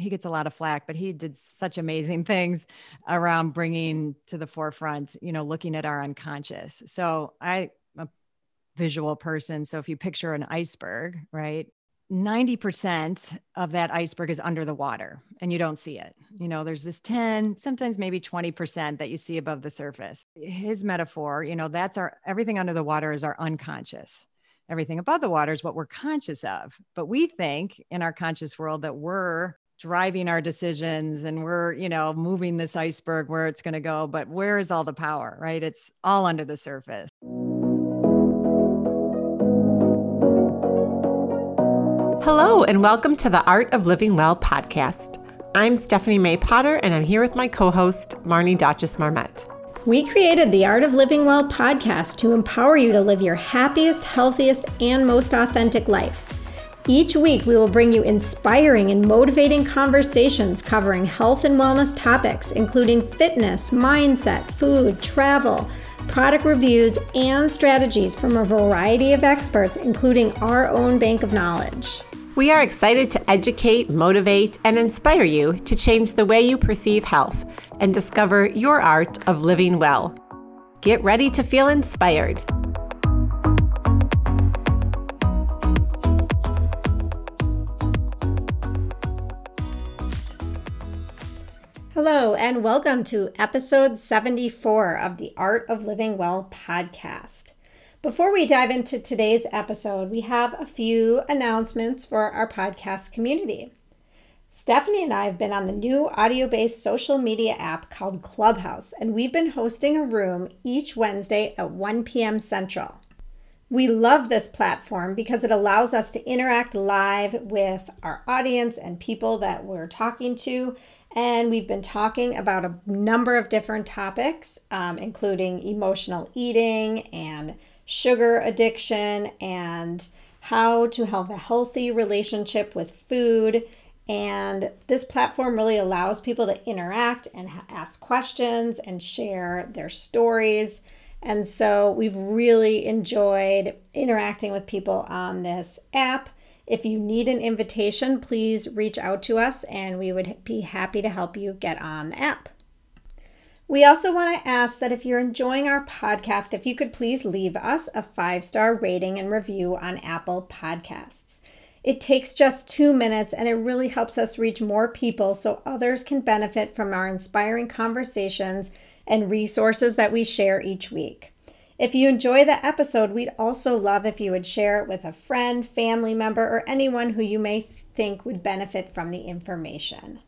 he gets a lot of flack, but he did such amazing things around bringing to the forefront, you know, looking at our unconscious. So I, am a visual person. So if you picture an iceberg, right? 90% of that iceberg is under the water and you don't see it. You know, there's this 10, sometimes maybe 20% that you see above the surface. His metaphor, you know, that's our everything under the water is our unconscious. Everything above the water is what we're conscious of. But we think in our conscious world that we're driving our decisions and we're, you know, moving this iceberg where it's going to go. But where is all the power, right? It's all under the surface. Hello, and welcome to the Art of Living Well podcast. I'm Stephanie May Potter, and I'm here with my co host, Marnie Dotches Marmette. We created the Art of Living Well podcast to empower you to live your happiest, healthiest, and most authentic life. Each week, we will bring you inspiring and motivating conversations covering health and wellness topics, including fitness, mindset, food, travel, product reviews, and strategies from a variety of experts, including our own bank of knowledge. We are excited to educate, motivate, and inspire you to change the way you perceive health and discover your art of living well. Get ready to feel inspired. Hello, and welcome to episode 74 of the Art of Living Well podcast. Before we dive into today's episode, we have a few announcements for our podcast community. Stephanie and I have been on the new audio based social media app called Clubhouse, and we've been hosting a room each Wednesday at 1 p.m. Central. We love this platform because it allows us to interact live with our audience and people that we're talking to. And we've been talking about a number of different topics, um, including emotional eating and sugar addiction and how to have a healthy relationship with food. And this platform really allows people to interact and ask questions and share their stories. And so we've really enjoyed interacting with people on this app. If you need an invitation, please reach out to us and we would be happy to help you get on the app. We also want to ask that if you're enjoying our podcast, if you could please leave us a five star rating and review on Apple Podcasts. It takes just two minutes and it really helps us reach more people so others can benefit from our inspiring conversations and resources that we share each week. If you enjoy the episode, we'd also love if you would share it with a friend, family member, or anyone who you may think would benefit from the information.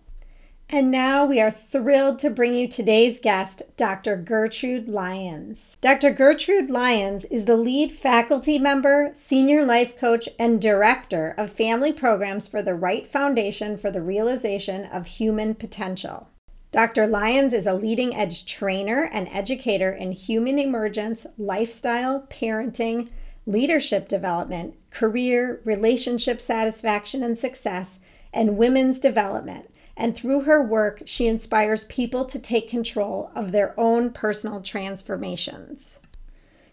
And now we are thrilled to bring you today's guest, Dr. Gertrude Lyons. Dr. Gertrude Lyons is the lead faculty member, senior life coach, and director of family programs for the Wright Foundation for the Realization of Human Potential. Dr. Lyons is a leading edge trainer and educator in human emergence, lifestyle, parenting, leadership development, career, relationship satisfaction and success, and women's development and through her work, she inspires people to take control of their own personal transformations.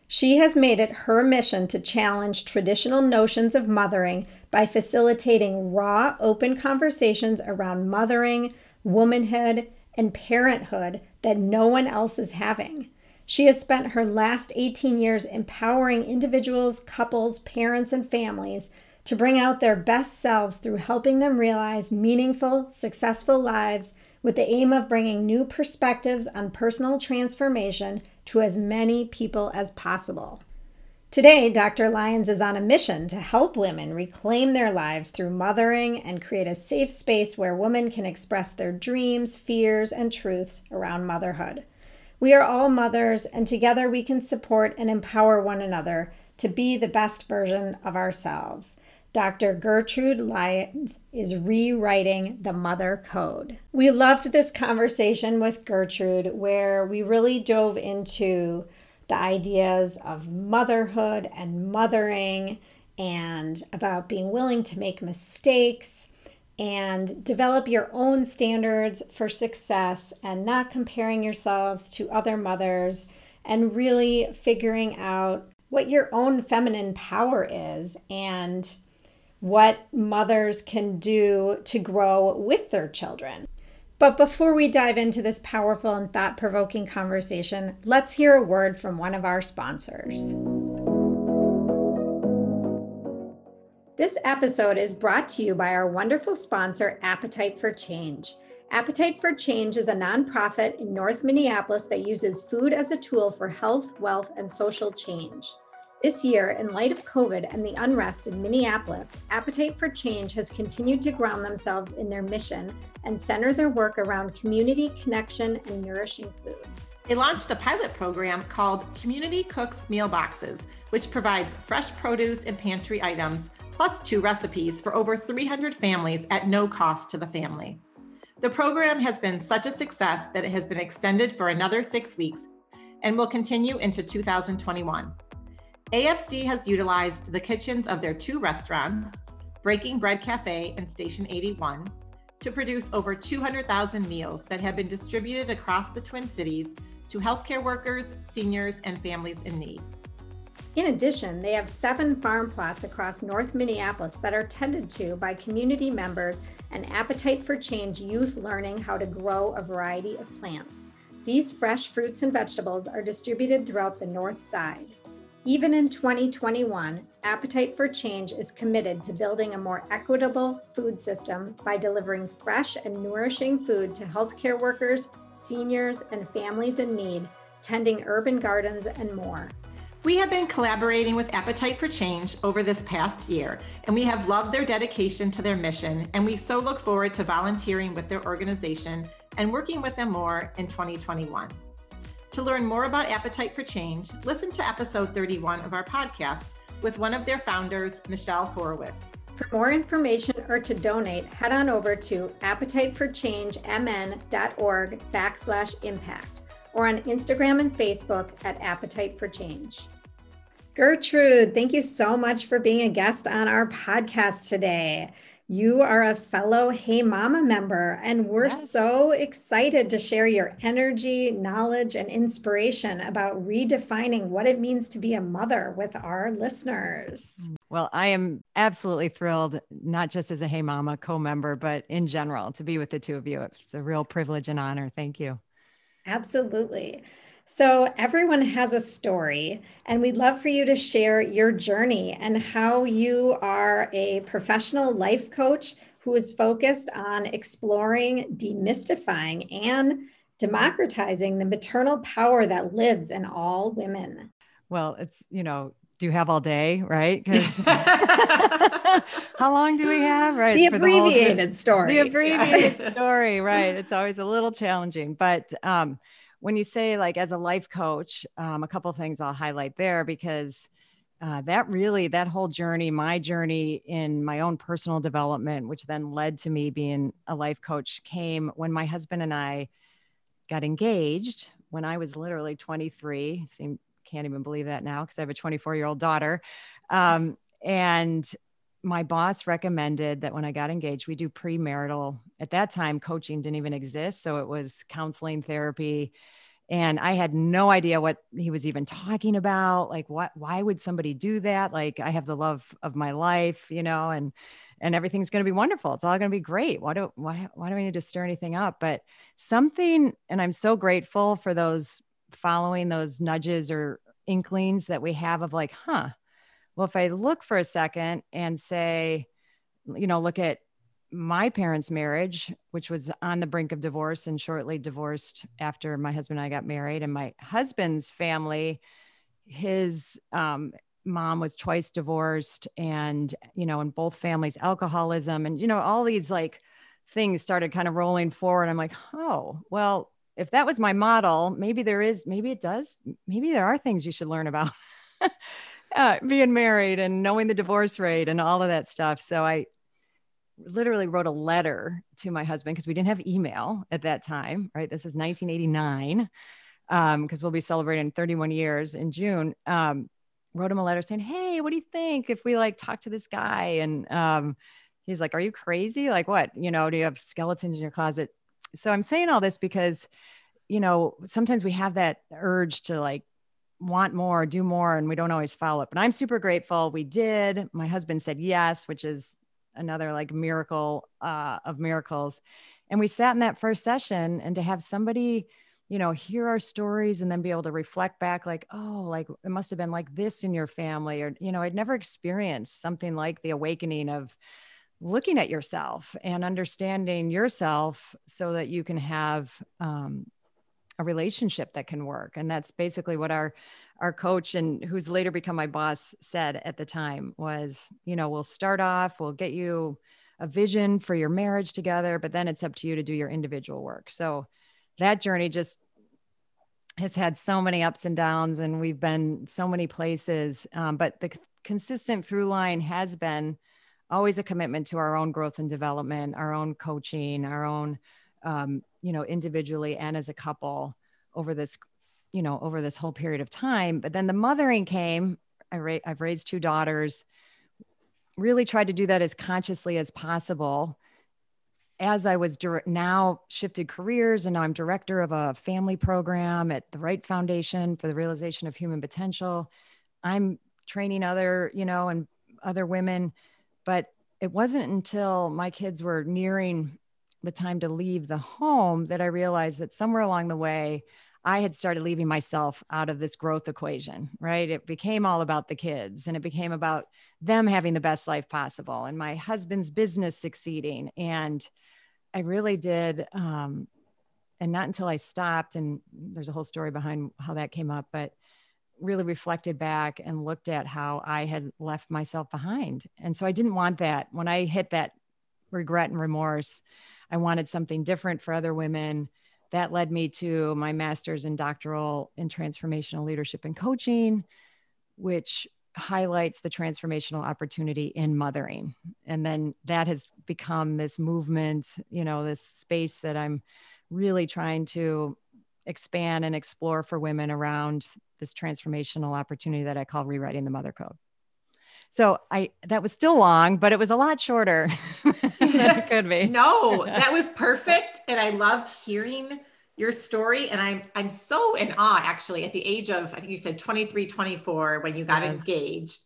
She has made it her mission to challenge traditional notions of mothering by facilitating raw, open conversations around mothering, womanhood, and parenthood that no one else is having. She has spent her last 18 years empowering individuals, couples, parents, and families to bring out their best selves through helping them realize meaningful, successful lives with the aim of bringing new perspectives on personal transformation to as many people as possible. Today, Dr. Lyons is on a mission to help women reclaim their lives through mothering and create a safe space where women can express their dreams, fears, and truths around motherhood. We are all mothers, and together we can support and empower one another to be the best version of ourselves. Dr. Gertrude Lyons is rewriting the Mother Code. We loved this conversation with Gertrude where we really dove into the ideas of motherhood and mothering and about being willing to make mistakes and develop your own standards for success and not comparing yourselves to other mothers and really figuring out what your own feminine power is and what mothers can do to grow with their children. But before we dive into this powerful and thought provoking conversation, let's hear a word from one of our sponsors. This episode is brought to you by our wonderful sponsor, Appetite for Change. Appetite for Change is a nonprofit in North Minneapolis that uses food as a tool for health, wealth, and social change. This year, in light of COVID and the unrest in Minneapolis, Appetite for Change has continued to ground themselves in their mission and center their work around community connection and nourishing food. They launched a pilot program called Community Cooks Meal Boxes, which provides fresh produce and pantry items, plus two recipes for over 300 families at no cost to the family. The program has been such a success that it has been extended for another six weeks and will continue into 2021. AFC has utilized the kitchens of their two restaurants, Breaking Bread Cafe and Station 81, to produce over 200,000 meals that have been distributed across the Twin Cities to healthcare workers, seniors, and families in need. In addition, they have seven farm plots across North Minneapolis that are tended to by community members and Appetite for Change youth learning how to grow a variety of plants. These fresh fruits and vegetables are distributed throughout the North Side. Even in 2021, Appetite for Change is committed to building a more equitable food system by delivering fresh and nourishing food to healthcare workers, seniors, and families in need, tending urban gardens, and more. We have been collaborating with Appetite for Change over this past year, and we have loved their dedication to their mission, and we so look forward to volunteering with their organization and working with them more in 2021. To learn more about Appetite for Change, listen to episode 31 of our podcast with one of their founders, Michelle Horowitz. For more information or to donate, head on over to appetiteforchangemn.org backslash impact or on Instagram and Facebook at Appetite for Change. Gertrude, thank you so much for being a guest on our podcast today. You are a fellow Hey Mama member, and we're yes. so excited to share your energy, knowledge, and inspiration about redefining what it means to be a mother with our listeners. Mm. Well, I am absolutely thrilled, not just as a Hey Mama co member, but in general, to be with the two of you. It's a real privilege and honor. Thank you. Absolutely. So, everyone has a story, and we'd love for you to share your journey and how you are a professional life coach who is focused on exploring, demystifying, and democratizing the maternal power that lives in all women. Well, it's, you know, do you have all day, right? Because how long do we have, right? The abbreviated the story. The abbreviated story, right? It's always a little challenging, but um, when you say like as a life coach, um, a couple things I'll highlight there because uh, that really that whole journey, my journey in my own personal development, which then led to me being a life coach, came when my husband and I got engaged when I was literally 23. Seem can't even believe that now because I have a 24 year old daughter. Um, and my boss recommended that when I got engaged, we do premarital. At that time, coaching didn't even exist. So it was counseling, therapy. And I had no idea what he was even talking about. Like, what, why would somebody do that? Like, I have the love of my life, you know, and, and everything's going to be wonderful. It's all going to be great. Why do, why, why do I need to stir anything up? But something, and I'm so grateful for those following those nudges or inklings that we have of like, huh, well, if I look for a second and say, you know, look at my parents' marriage, which was on the brink of divorce and shortly divorced after my husband and I got married, and my husband's family, his um, mom was twice divorced, and you know, in both families, alcoholism, and you know, all these like things started kind of rolling forward. I'm like, oh, well, if that was my model, maybe there is, maybe it does, maybe there are things you should learn about. uh, being married and knowing the divorce rate and all of that stuff. So I literally wrote a letter to my husband because we didn't have email at that time, right? This is 1989 because um, we'll be celebrating 31 years in June. Um, wrote him a letter saying, "Hey, what do you think if we like talk to this guy?" And um, he's like, "Are you crazy? Like what? You know, do you have skeletons in your closet?" So I'm saying all this because, you know, sometimes we have that urge to like want more, do more, and we don't always follow it. But I'm super grateful. We did. My husband said yes, which is another like miracle uh, of miracles. And we sat in that first session, and to have somebody, you know, hear our stories and then be able to reflect back, like, oh, like it must have been like this in your family, or you know, I'd never experienced something like the awakening of looking at yourself and understanding yourself so that you can have um, a relationship that can work and that's basically what our our coach and who's later become my boss said at the time was you know we'll start off we'll get you a vision for your marriage together but then it's up to you to do your individual work. So that journey just has had so many ups and downs and we've been so many places um, but the consistent through line has been always a commitment to our own growth and development our own coaching our own um, you know, individually and as a couple over this, you know, over this whole period of time. But then the mothering came. I ra- I've raised two daughters. Really tried to do that as consciously as possible. As I was dir- now shifted careers, and now I'm director of a family program at the Wright Foundation for the Realization of Human Potential. I'm training other, you know, and other women, but it wasn't until my kids were nearing the time to leave the home that I realized that somewhere along the way, I had started leaving myself out of this growth equation, right? It became all about the kids and it became about them having the best life possible and my husband's business succeeding. And I really did. Um, and not until I stopped, and there's a whole story behind how that came up, but really reflected back and looked at how I had left myself behind. And so I didn't want that. When I hit that regret and remorse, I wanted something different for other women. That led me to my master's and doctoral in transformational leadership and coaching, which highlights the transformational opportunity in mothering. And then that has become this movement, you know, this space that I'm really trying to expand and explore for women around this transformational opportunity that I call rewriting the mother code. So I that was still long, but it was a lot shorter it could be. no, that was perfect. And I loved hearing your story. And I'm I'm so in awe actually at the age of I think you said 23, 24 when you got yes. engaged,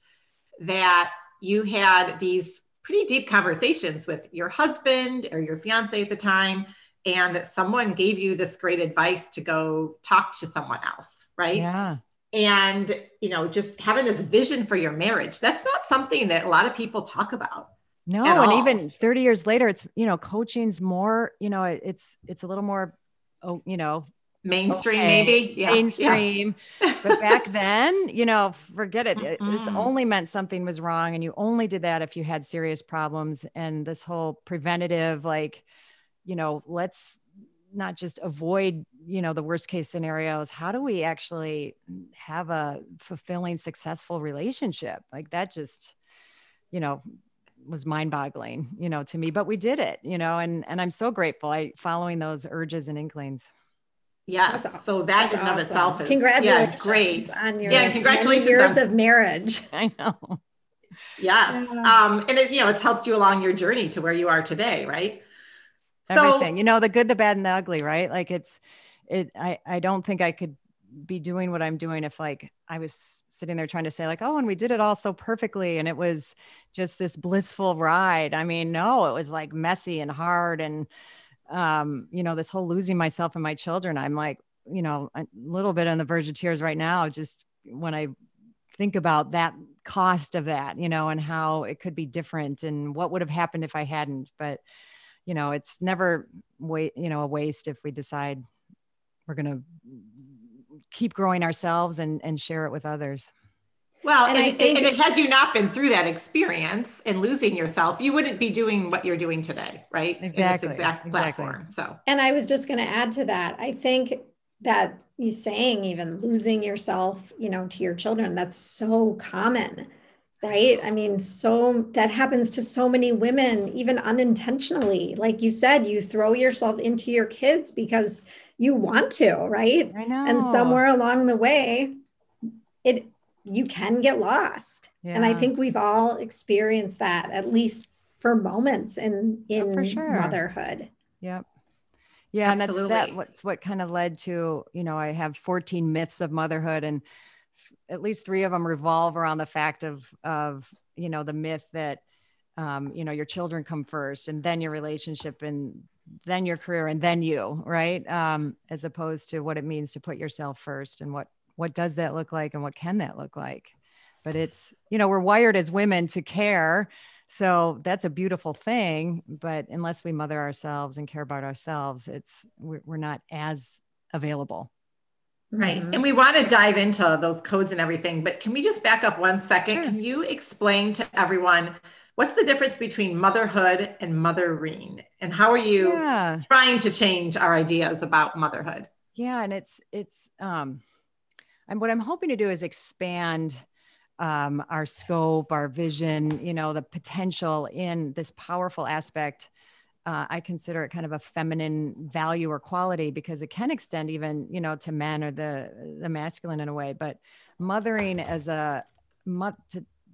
that you had these pretty deep conversations with your husband or your fiance at the time, and that someone gave you this great advice to go talk to someone else, right? Yeah and you know just having this vision for your marriage that's not something that a lot of people talk about no and all. even 30 years later it's you know coaching's more you know it's it's a little more oh you know mainstream okay, maybe? Yeah, mainstream. Yeah. but back then you know forget it. Mm this only meant something was wrong and you only did that if you had serious problems and this whole preventative like you know let's not just avoid you know the worst case scenarios. How do we actually have a fulfilling successful relationship? Like that just you know was mind boggling you know to me but we did it you know and and i'm so grateful i following those urges and inklings Yes. So that That's in awesome. of itself is congratulations yeah, great. on your yeah, congratulations years on, of marriage. I know. Yes. Yeah. Um, and it, you know, it's helped you along your journey to where you are today, right? everything so, you know the good the bad and the ugly right like it's it i i don't think i could be doing what i'm doing if like i was sitting there trying to say like oh and we did it all so perfectly and it was just this blissful ride. I mean no it was like messy and hard and um you know this whole losing myself and my children i'm like you know a little bit on the verge of tears right now just when i think about that cost of that you know and how it could be different and what would have happened if i hadn't but you know it's never wait you know a waste if we decide we're going to keep growing ourselves and and share it with others. Well and, and, think, and had you not been through that experience and losing yourself you wouldn't be doing what you're doing today right? Exactly in this exact platform exactly. so. And i was just going to add to that i think that you saying even losing yourself you know to your children that's so common right i mean so that happens to so many women even unintentionally like you said you throw yourself into your kids because you want to right I know. and somewhere along the way it you can get lost yeah. and i think we've all experienced that at least for moments in oh, in oh, sure. motherhood yep yeah Absolutely. and that's that what's what kind of led to you know i have 14 myths of motherhood and at least three of them revolve around the fact of of you know the myth that um, you know your children come first and then your relationship and then your career and then you right? Um, as opposed to what it means to put yourself first and what what does that look like and what can that look like? But it's you know we're wired as women to care. So that's a beautiful thing but unless we mother ourselves and care about ourselves it's we're, we're not as available right mm-hmm. and we want to dive into those codes and everything but can we just back up one second sure. can you explain to everyone what's the difference between motherhood and mothering and how are you yeah. trying to change our ideas about motherhood yeah and it's it's um and what i'm hoping to do is expand um, our scope our vision you know the potential in this powerful aspect uh, i consider it kind of a feminine value or quality because it can extend even you know to men or the the masculine in a way but mothering as a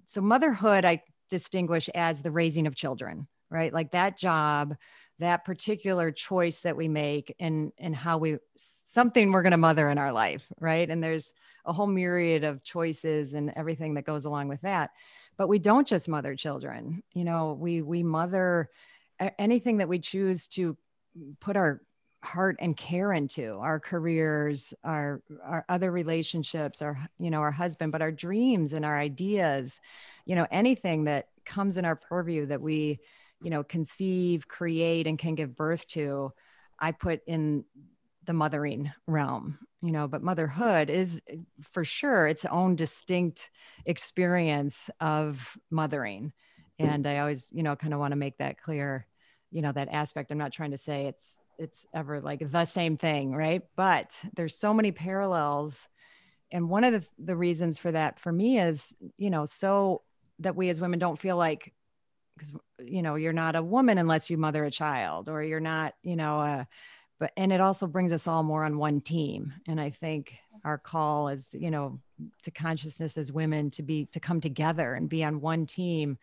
so motherhood i distinguish as the raising of children, right? Like that job, that particular choice that we make and and how we something we're going to mother in our life, right? And there's a whole myriad of choices and everything that goes along with that. But we don't just mother children. You know, we we mother anything that we choose to put our heart and care into our careers our our other relationships our you know our husband but our dreams and our ideas you know anything that comes in our purview that we you know conceive create and can give birth to i put in the mothering realm you know but motherhood is for sure its own distinct experience of mothering and i always you know kind of want to make that clear you know that aspect i'm not trying to say it's it's ever like the same thing, right? But there's so many parallels. And one of the, the reasons for that for me is, you know, so that we as women don't feel like, because, you know, you're not a woman unless you mother a child or you're not, you know, uh, but, and it also brings us all more on one team. And I think our call is, you know, to consciousness as women to be, to come together and be on one team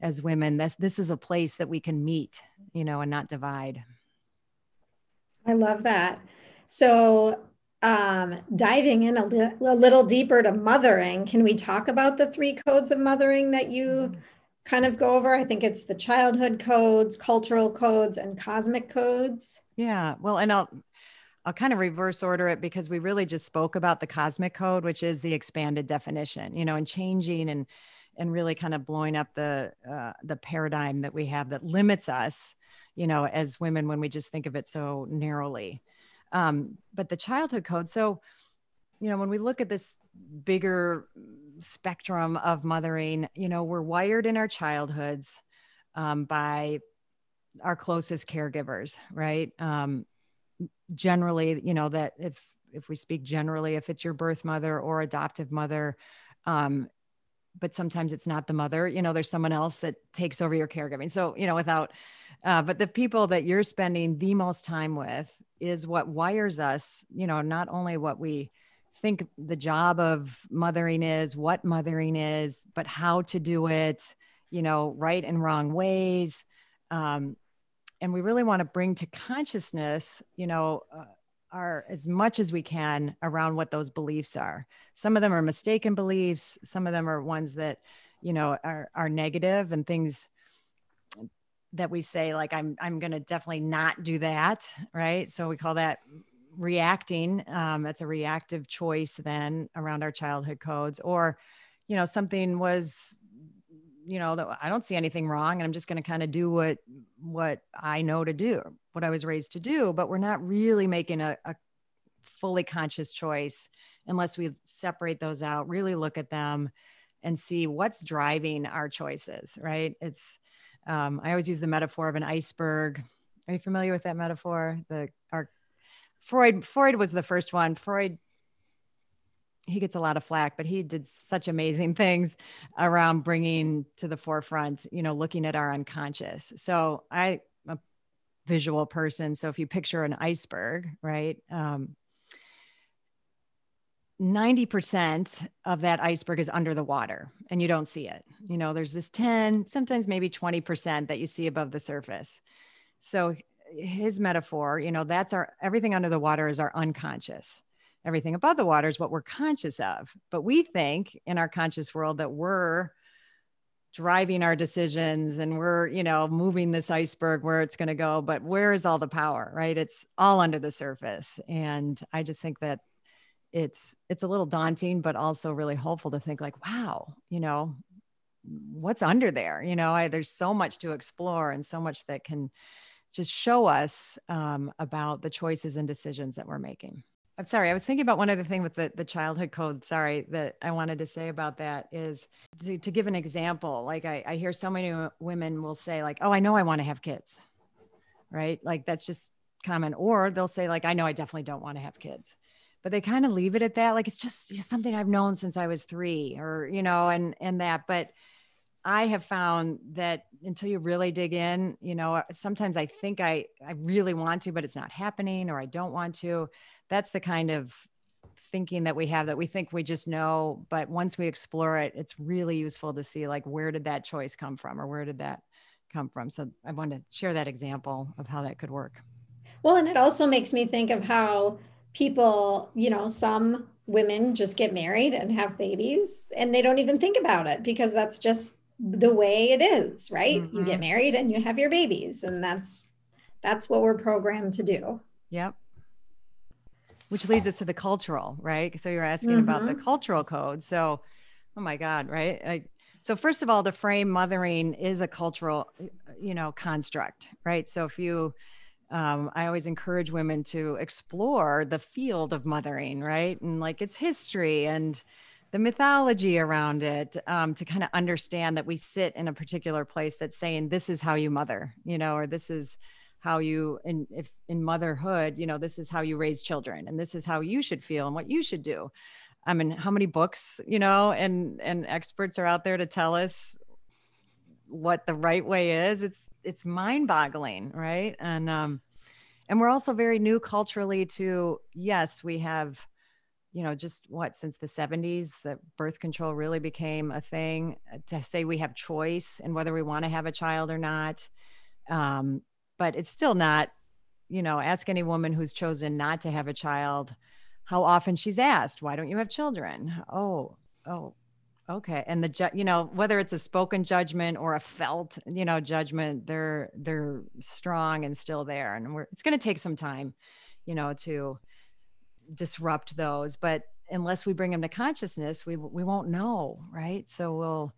as women. This, this is a place that we can meet, you know, and not divide. I love that. So, um, diving in a, li- a, little deeper to mothering, can we talk about the three codes of mothering that you mm-hmm. kind of go over? I think it's the childhood codes, cultural codes, and cosmic codes. Yeah. Well, and I'll I'll kind of reverse order it because we really just spoke about the cosmic code, which is the expanded definition, you know, and changing and and really kind of blowing up the uh, the paradigm that we have that limits us you know, as women when we just think of it so narrowly. Um, but the childhood code, so, you know, when we look at this bigger spectrum of mothering, you know, we're wired in our childhoods um, by our closest caregivers, right? Um, generally, you know, that if if we speak generally, if it's your birth mother or adoptive mother, um, but sometimes it's not the mother, you know, there's someone else that takes over your caregiving. So, you know, without uh, but the people that you're spending the most time with is what wires us, you know, not only what we think the job of mothering is, what mothering is, but how to do it, you know, right and wrong ways. Um, and we really want to bring to consciousness, you know, uh, our as much as we can around what those beliefs are. Some of them are mistaken beliefs. Some of them are ones that, you know, are are negative and things that we say like i'm i'm going to definitely not do that right so we call that reacting um, that's a reactive choice then around our childhood codes or you know something was you know that i don't see anything wrong and i'm just going to kind of do what what i know to do what i was raised to do but we're not really making a, a fully conscious choice unless we separate those out really look at them and see what's driving our choices right it's um, I always use the metaphor of an iceberg. Are you familiar with that metaphor? The our Freud Freud was the first one. Freud he gets a lot of flack, but he did such amazing things around bringing to the forefront, you know, looking at our unconscious. So I, am a visual person. So if you picture an iceberg, right, um, 90% of that iceberg is under the water and you don't see it. You know, there's this 10, sometimes maybe 20% that you see above the surface. So his metaphor, you know, that's our everything under the water is our unconscious. Everything above the water is what we're conscious of. But we think in our conscious world that we're driving our decisions and we're, you know, moving this iceberg where it's going to go. But where is all the power, right? It's all under the surface. And I just think that it's it's a little daunting but also really hopeful to think like wow you know what's under there you know I, there's so much to explore and so much that can just show us um, about the choices and decisions that we're making i'm sorry i was thinking about one other thing with the, the childhood code sorry that i wanted to say about that is to, to give an example like I, I hear so many women will say like oh i know i want to have kids right? Like that's just common. Or they'll say like i know i definitely don't want to have kids. But they kind of leave it at that like it's just something i've known since i was three or you know and and that. But i have found that until you really dig in you know sometimes i think i i really want to but it's not happening or i don't want to that's the kind of thinking that we have that we think we just know but once we explore it it's really useful to see like where did that choice come from or where did that come from so i want to share that example of how that could work well and it also makes me think of how people, you know, some women just get married and have babies and they don't even think about it because that's just the way it is, right? Mm-hmm. You get married and you have your babies and that's that's what we're programmed to do. Yep. Which leads us to the cultural, right? So you're asking mm-hmm. about the mm-hmm. cultural code. So, oh my God, right? I, so first of all, the frame mothering is a cultural, you know, construct, right? So if you um, I always encourage women to explore the field of mothering, right? And like its history and the mythology around it um, to kind of understand that we sit in a particular place that's saying, this is how you mother, you know, or this is how you, in, if in motherhood, you know, this is how you raise children and this is how you should feel and what you should do. I mean, how many books, you know, and, and experts are out there to tell us what the right way is? It's it's mind boggling right? And um and we're also very new culturally to yes we have you know just what since the 70s that birth control really became a thing uh, to say we have choice and whether we want to have a child or not. Um, but it's still not you know ask any woman who's chosen not to have a child how often she's asked why don't you have children oh oh Okay. And the, ju- you know, whether it's a spoken judgment or a felt, you know, judgment, they're, they're strong and still there. And we're, it's going to take some time, you know, to disrupt those, but unless we bring them to consciousness, we, we won't know. Right. So we'll,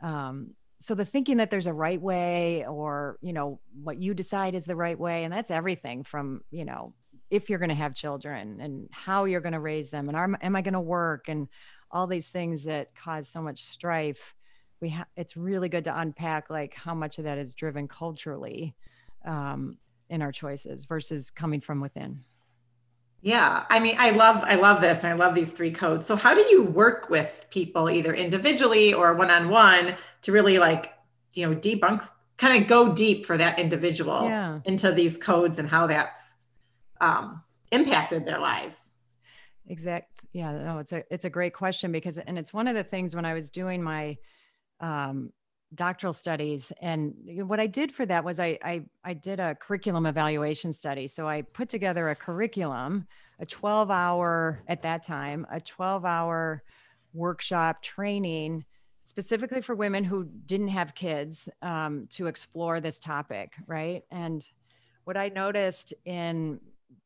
um, so the thinking that there's a right way or, you know, what you decide is the right way. And that's everything from, you know, if you're going to have children and how you're going to raise them and are, am I going to work and all these things that cause so much strife we have it's really good to unpack like how much of that is driven culturally um, in our choices versus coming from within yeah i mean i love i love this and i love these three codes so how do you work with people either individually or one-on-one to really like you know debunk kind of go deep for that individual yeah. into these codes and how that's um, impacted their lives exact yeah, no, it's a it's a great question because and it's one of the things when I was doing my um, doctoral studies and what I did for that was I, I I did a curriculum evaluation study. So I put together a curriculum, a 12 hour at that time, a 12 hour workshop training specifically for women who didn't have kids um, to explore this topic, right? And what I noticed in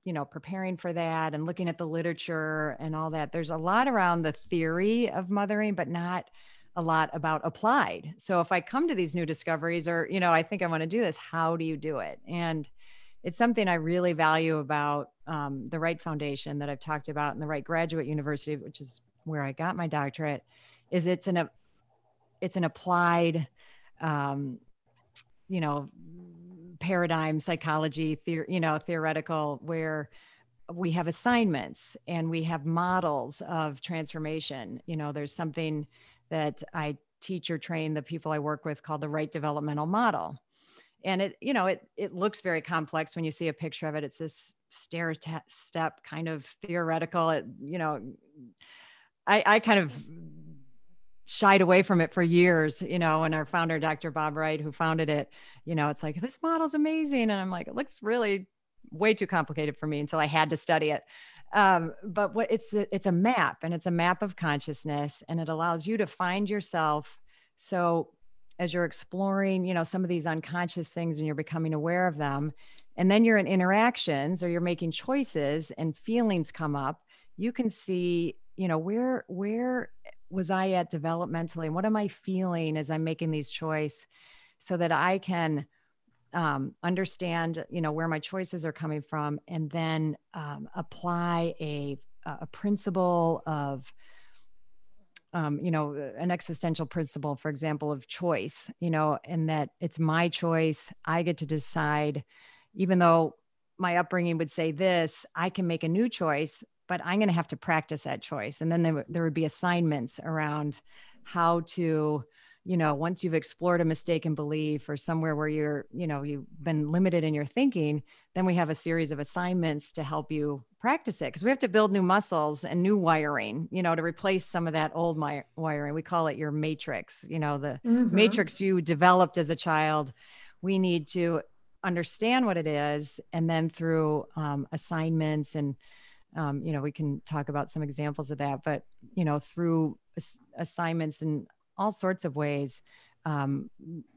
you know preparing for that and looking at the literature and all that there's a lot around the theory of mothering but not a lot about applied so if i come to these new discoveries or you know i think i want to do this how do you do it and it's something i really value about um, the Wright Foundation that i've talked about in the Wright Graduate University which is where i got my doctorate is it's an it's an applied um, you know paradigm psychology, the, you know, theoretical, where we have assignments and we have models of transformation. You know, there's something that I teach or train the people I work with called the Wright developmental model. And it, you know, it it looks very complex when you see a picture of it. It's this stair step kind of theoretical. It, you know, I, I kind of shied away from it for years, you know, and our founder, Dr. Bob Wright, who founded it, you know, it's like, this model's amazing. And I'm like, it looks really way too complicated for me until I had to study it. Um, but what it's it's a map and it's a map of consciousness and it allows you to find yourself. So as you're exploring you know some of these unconscious things and you're becoming aware of them and then you're in interactions or you're making choices and feelings come up you can see you know where where was i at developmentally? And what am i feeling as i'm making these choice so that i can um, understand you know where my choices are coming from and then um, apply a a principle of um, you know an existential principle for example of choice you know and that it's my choice. I get to decide. Even though my upbringing would say this i can make a new choice but i'm going to have to practice that choice. And then there, there would be assignments around how to you know once you've explored a mistaken belief or somewhere where you're you know you've been limited in your thinking then we have a series of assignments to help you practice it. Because we have to build new muscles and new wiring you know to replace some of that old my, wiring. We call it your matrix you know the mm-hmm. matrix you developed as a child. We need to understand what it is and then through um, assignments and um, you know we can talk about some examples of that but you know through ass- assignments and all sorts of ways, um,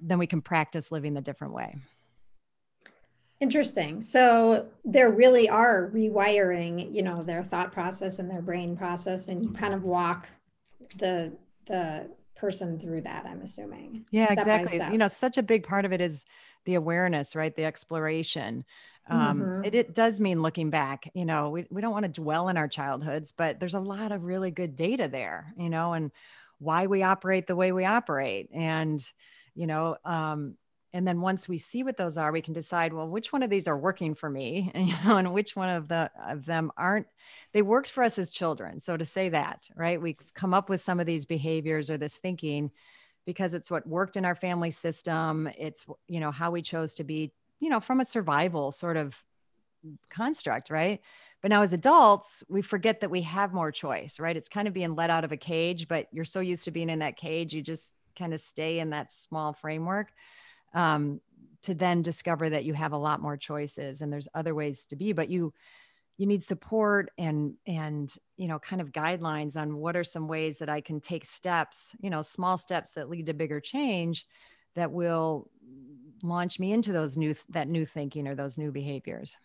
then we can practice living the different way. Interesting. So there really are rewiring, you know, their thought process and their brain process, and you kind of walk the the person through that. I'm assuming. Yeah, exactly. You know, such a big part of it is the awareness, right? The exploration. Um, mm-hmm. it, it does mean looking back. You know, we we don't want to dwell in our childhoods, but there's a lot of really good data there. You know, and why we operate the way we operate. And you know um, and then once we see what those are we can decide well which one of these are working for me? And, you know and which one of the of them aren't. They worked for us as children. So to say that right? We come up with some of these behaviors or this thinking because it's what worked in our family system. It's you know how we chose to be you know from a survival sort of construct right but now as adults, we forget that we have more choice, right? It's kind of being let out of a cage, but you're so used to being in that cage, you just kind of stay in that small framework. Um, to then discover that you have a lot more choices and there's other ways to be, but you you need support and and you know kind of guidelines on what are some ways that I can take steps, you know, small steps that lead to bigger change that will launch me into those new that new thinking or those new behaviors.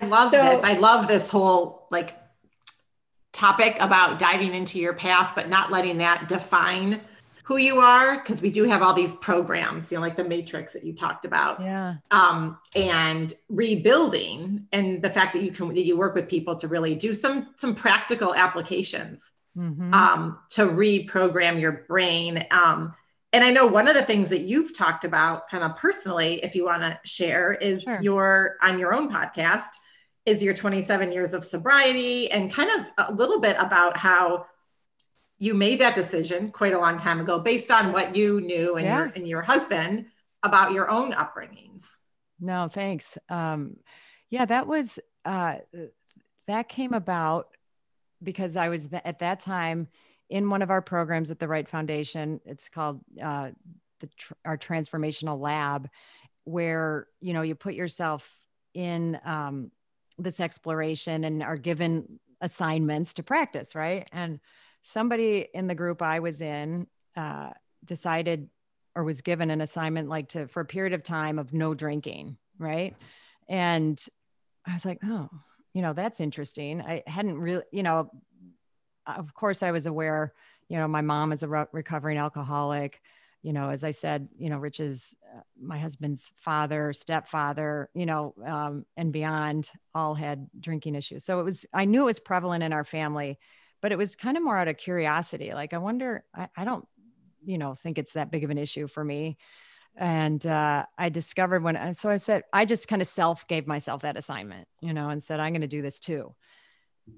I love so, this. I love this whole like topic about diving into your past, but not letting that define who you are because we do have all these programs you know like the matrix that you talked about yeah um and rebuilding and the fact that you can that you work with people to really do some some practical applications mm-hmm. um to reprogram your brain um and I know one of the things that you've talked about kind of personally, if you want to share, is sure. your on your own podcast is your 27 years of sobriety and kind of a little bit about how you made that decision quite a long time ago based on what you knew and, yeah. your, and your husband about your own upbringings. No, thanks. Um, yeah, that was, uh, that came about because I was th- at that time in one of our programs at the Wright Foundation. It's called uh, the tr- our transformational lab, where you know you put yourself in um, this exploration and are given assignments to practice, right? And somebody in the group I was in uh, decided or was given an assignment like to for a period of time of no drinking, right? And I was like, oh, you know, that's interesting. I hadn't really, you know, of course I was aware, you know, my mom is a re- recovering alcoholic you know, as I said, you know, Rich is uh, my husband's father, stepfather, you know, um, and beyond all had drinking issues. So it was, I knew it was prevalent in our family, but it was kind of more out of curiosity. Like, I wonder, I, I don't, you know, think it's that big of an issue for me. And uh, I discovered when, so I said, I just kind of self gave myself that assignment, you know, and said, I'm going to do this too.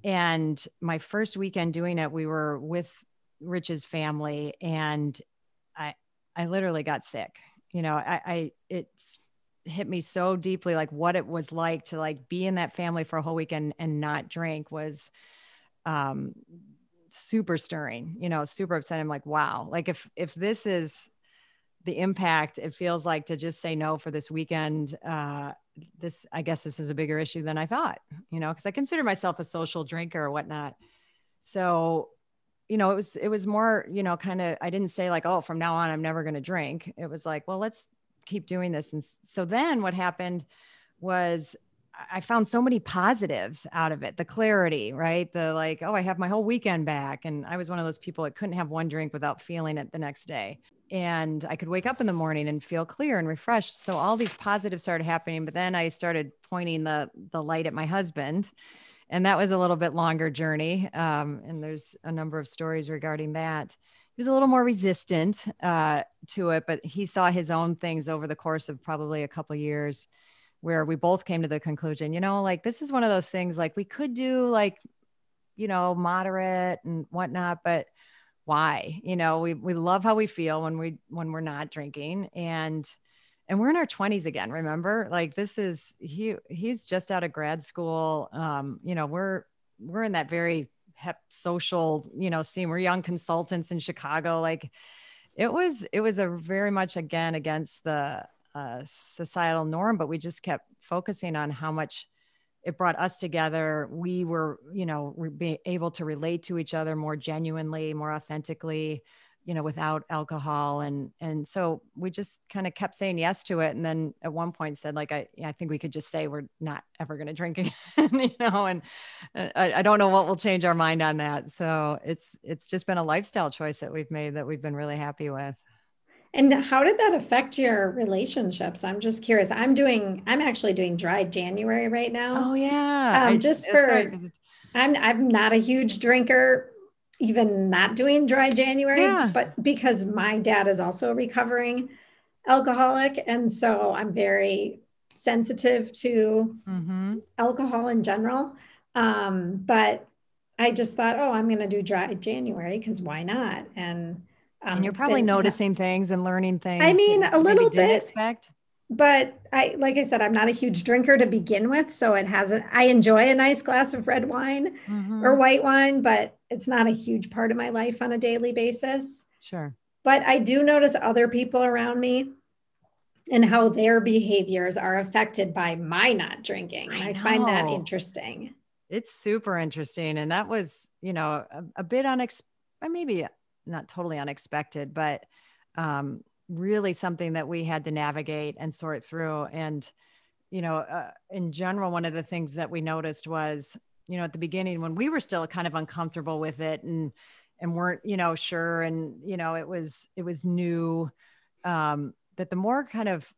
And my first weekend doing it, we were with Rich's family and I, I literally got sick. You know, I, I it's hit me so deeply like what it was like to like be in that family for a whole weekend and not drink was um super stirring you know super upsetting i'm like wow like if if this is the impact it feels like to just say no for this weekend uh this i guess this is a bigger issue than i thought you know because i consider myself a social drinker or whatnot so you know it was it was more you know kind of i didn't say like oh from now on i'm never going to drink it was like well let's keep doing this and so then what happened was I found so many positives out of it. The clarity, right? The like, oh, I have my whole weekend back. And I was one of those people that couldn't have one drink without feeling it the next day. And I could wake up in the morning and feel clear and refreshed. So all these positives started happening. But then I started pointing the the light at my husband. And that was a little bit longer journey. Um, and there's a number of stories regarding that. He was a little more resistant uh, to it, but he saw his own things over the course of probably a couple years where we both came to the conclusion, you know, like this is one of those things like we could do like, you know, moderate and whatnot, but why? You know, we we love how we feel when we when we're not drinking and and we're in our 20s again, remember? Like this is he he's just out of grad school. Um, you know, we're we're in that very hep social, you know, scene. We're young consultants in Chicago. Like it was it was a very much again against the a societal norm, but we just kept focusing on how much it brought us together. We were, you know, be able to relate to each other more genuinely, more authentically, you know, without alcohol. And and so we just kind of kept saying yes to it. And then at one point said, like, I I think we could just say we're not ever going to drink again, you know. And uh, I, I don't know what will change our mind on that. So it's it's just been a lifestyle choice that we've made that we've been really happy with. And how did that affect your relationships? I'm just curious. I'm doing, I'm actually doing dry January right now. Oh yeah. Um, just for, right. I'm, I'm not a huge drinker, even not doing dry January, yeah. but because my dad is also a recovering alcoholic. And so I'm very sensitive to mm-hmm. alcohol in general. Um, but I just thought, oh, I'm going to do dry January because why not? And um, and you're probably been, noticing things and learning things. I mean, a little bit. Expect. But I, like I said, I'm not a huge drinker to begin with, so it hasn't. I enjoy a nice glass of red wine mm-hmm. or white wine, but it's not a huge part of my life on a daily basis. Sure. But I do notice other people around me and how their behaviors are affected by my not drinking. I, I find that interesting. It's super interesting. And that was, you know, a, a bit unexpected, maybe not totally unexpected, but um, really something that we had to navigate and sort through. And, you know, uh, in general, one of the things that we noticed was, you know, at the beginning when we were still kind of uncomfortable with it and and weren't, you know, sure, and you know, it was it was new. Um, that the more kind of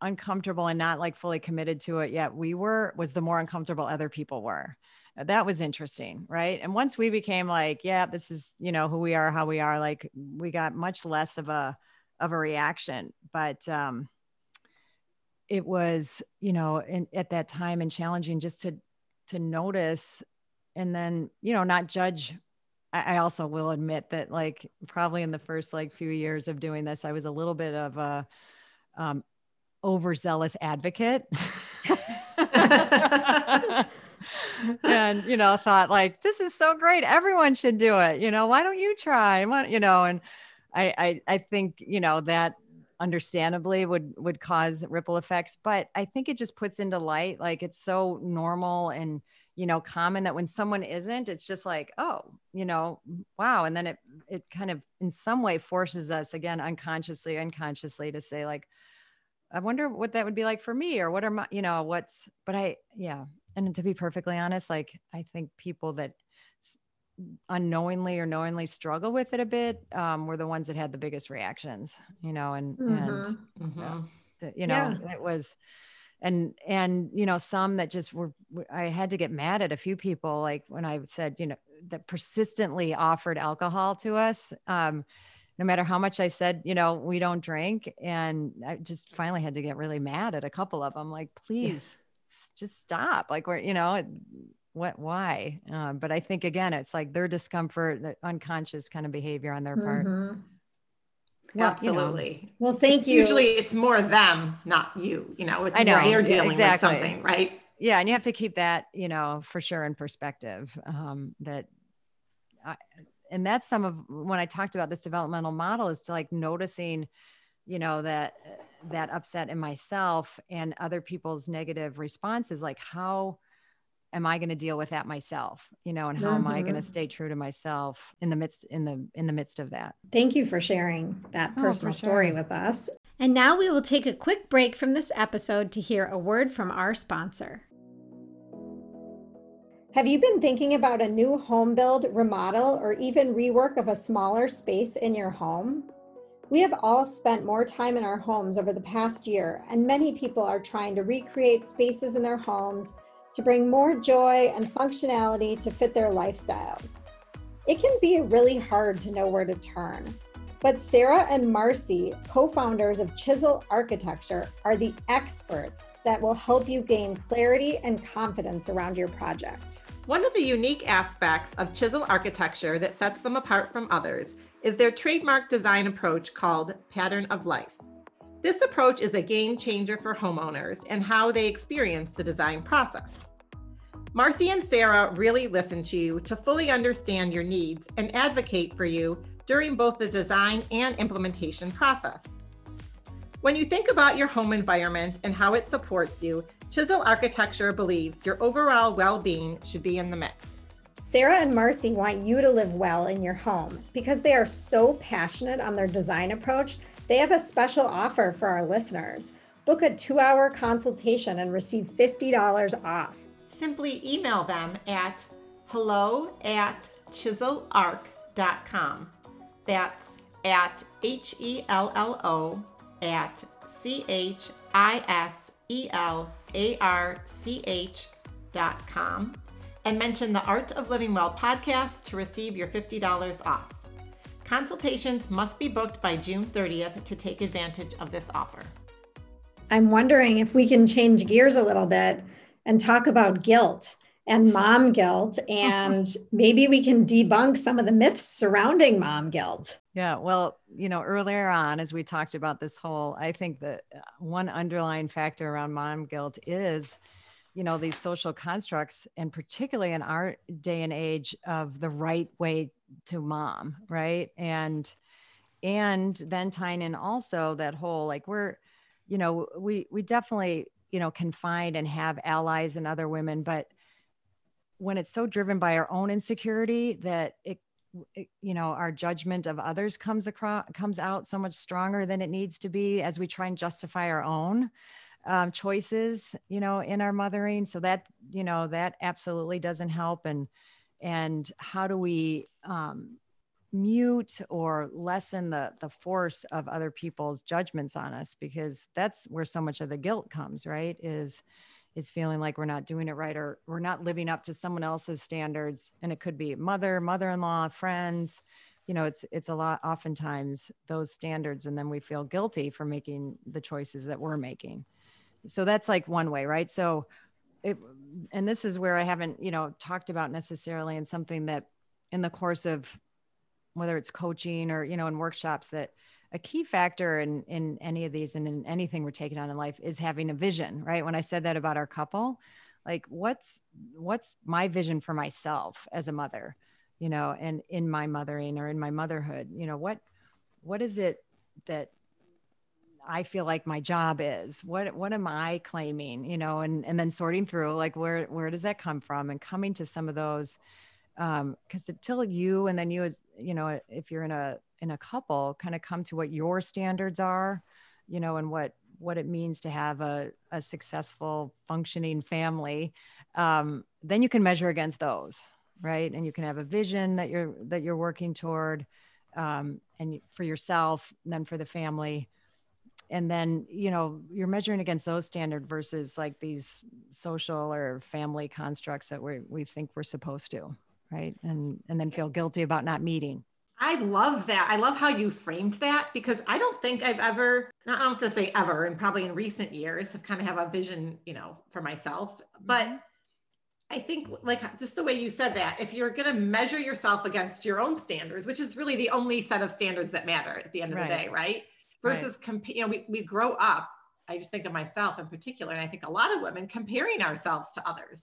uncomfortable and not like fully committed to it yet we were was the more uncomfortable other people were that was interesting right and once we became like yeah this is you know who we are how we are like we got much less of a of a reaction but um it was you know in, at that time and challenging just to to notice and then you know not judge. I, I also will admit that like probably in the first like few years of doing this i was a little bit of a um overzealous advocate. And you know thought like this is so great. Everyone should do it. You know why don't you try? Why, you know and I, I i think you know that understandably would would cause ripple effects but i think it just puts into light like it's so normal and you know common that when someone isn't it's just like oh you know wow and then it it kind of in some way forces us again unconsciously unconsciously to say like i wonder what that would be like for me or what are my you know what's but i yeah and to be perfectly honest like i think people that unknowingly or knowingly struggle with it a bit um, were the ones that had the biggest reactions you know and mm-hmm. and mm-hmm. you know yeah. it was and and you know some that just were i had to get mad at a few people like when i said you know that persistently offered alcohol to us um, no matter how much i said you know we don't drink and i just finally had to get really mad at a couple of them like please just stop. Like we're, you know, what, why? Um, but I think again, it's like their discomfort, the unconscious kind of behavior on their part. Mm-hmm. Well, Absolutely. You know. Well, thank it's you. Usually it's more them, not you, you know, it's I know they're dealing yeah, exactly. with something, right? Yeah. And you have to keep that, you know, for sure in perspective um, that, I, and that's some of when I talked about this developmental model is to like noticing you know that that upset in myself and other people's negative responses like how am i going to deal with that myself you know and how mm-hmm. am i going to mm-hmm. stay true to myself in the midst in the in the midst of that thank you for sharing that oh, personal oh, story with us and now we will take a quick break from this episode to hear a word from our sponsor have you been thinking about a new home build remodel or even rework of a smaller space in your home we have all spent more time in our homes over the past year, and many people are trying to recreate spaces in their homes to bring more joy and functionality to fit their lifestyles. It can be really hard to know where to turn, but Sarah and Marcy, co founders of Chisel Architecture, are the experts that will help you gain clarity and confidence around your project. One of the unique aspects of Chisel Architecture that sets them apart from others is their trademark design approach called Pattern of Life. This approach is a game changer for homeowners and how they experience the design process. Marcy and Sarah really listen to you to fully understand your needs and advocate for you during both the design and implementation process. When you think about your home environment and how it supports you, Chisel Architecture believes your overall well being should be in the mix. Sarah and Marcy want you to live well in your home. Because they are so passionate on their design approach, they have a special offer for our listeners. Book a two hour consultation and receive $50 off. Simply email them at hello at chiselarc.com. That's at H E L L O at C H I S E L A R C H dot com and mention the Art of Living Well podcast to receive your $50 off. Consultations must be booked by June 30th to take advantage of this offer. I'm wondering if we can change gears a little bit and talk about guilt and mom guilt and maybe we can debunk some of the myths surrounding mom guilt. Yeah, well, you know, earlier on as we talked about this whole I think that uh, one underlying factor around mom guilt is you know these social constructs and particularly in our day and age of the right way to mom right and and then tying in also that whole like we're you know we we definitely you know can find and have allies and other women but when it's so driven by our own insecurity that it, it, you know our judgment of others comes across comes out so much stronger than it needs to be as we try and justify our own um, choices, you know, in our mothering. So that, you know, that absolutely doesn't help. And, and how do we um, mute or lessen the, the force of other people's judgments on us? Because that's where so much of the guilt comes, right? Is, is feeling like we're not doing it right or we're not living up to someone else's standards. And it could be mother, mother-in-law, friends, you know it's it's a lot oftentimes those standards and then we feel guilty for making the choices that we're making so that's like one way right so it and this is where i haven't you know talked about necessarily and something that in the course of whether it's coaching or you know in workshops that a key factor in in any of these and in anything we're taking on in life is having a vision right when i said that about our couple like what's what's my vision for myself as a mother you know and in my mothering or in my motherhood you know what what is it that I feel like my job is? What what am I claiming? You know, and and then sorting through like where where does that come from and coming to some of those um because until you and then you as you know if you're in a in a couple kind of come to what your standards are you know and what what it means to have a, a successful functioning family. Um, then you can measure against those right? And you can have a vision that you're that you're working toward um, and for yourself and then for the family. And then you know you're measuring against those standard versus like these social or family constructs that we we think we're supposed to right and and then feel guilty about not meeting I love that. I love how you framed that because I don't think I've ever, I don't have to say ever, and probably in recent years have kind of have a vision, you know, for myself. But mm-hmm. I think like just the way you said that, if you're going to measure yourself against your own standards, which is really the only set of standards that matter at the end of right. the day, right? versus right. comp- you know we, we grow up i just think of myself in particular and i think a lot of women comparing ourselves to others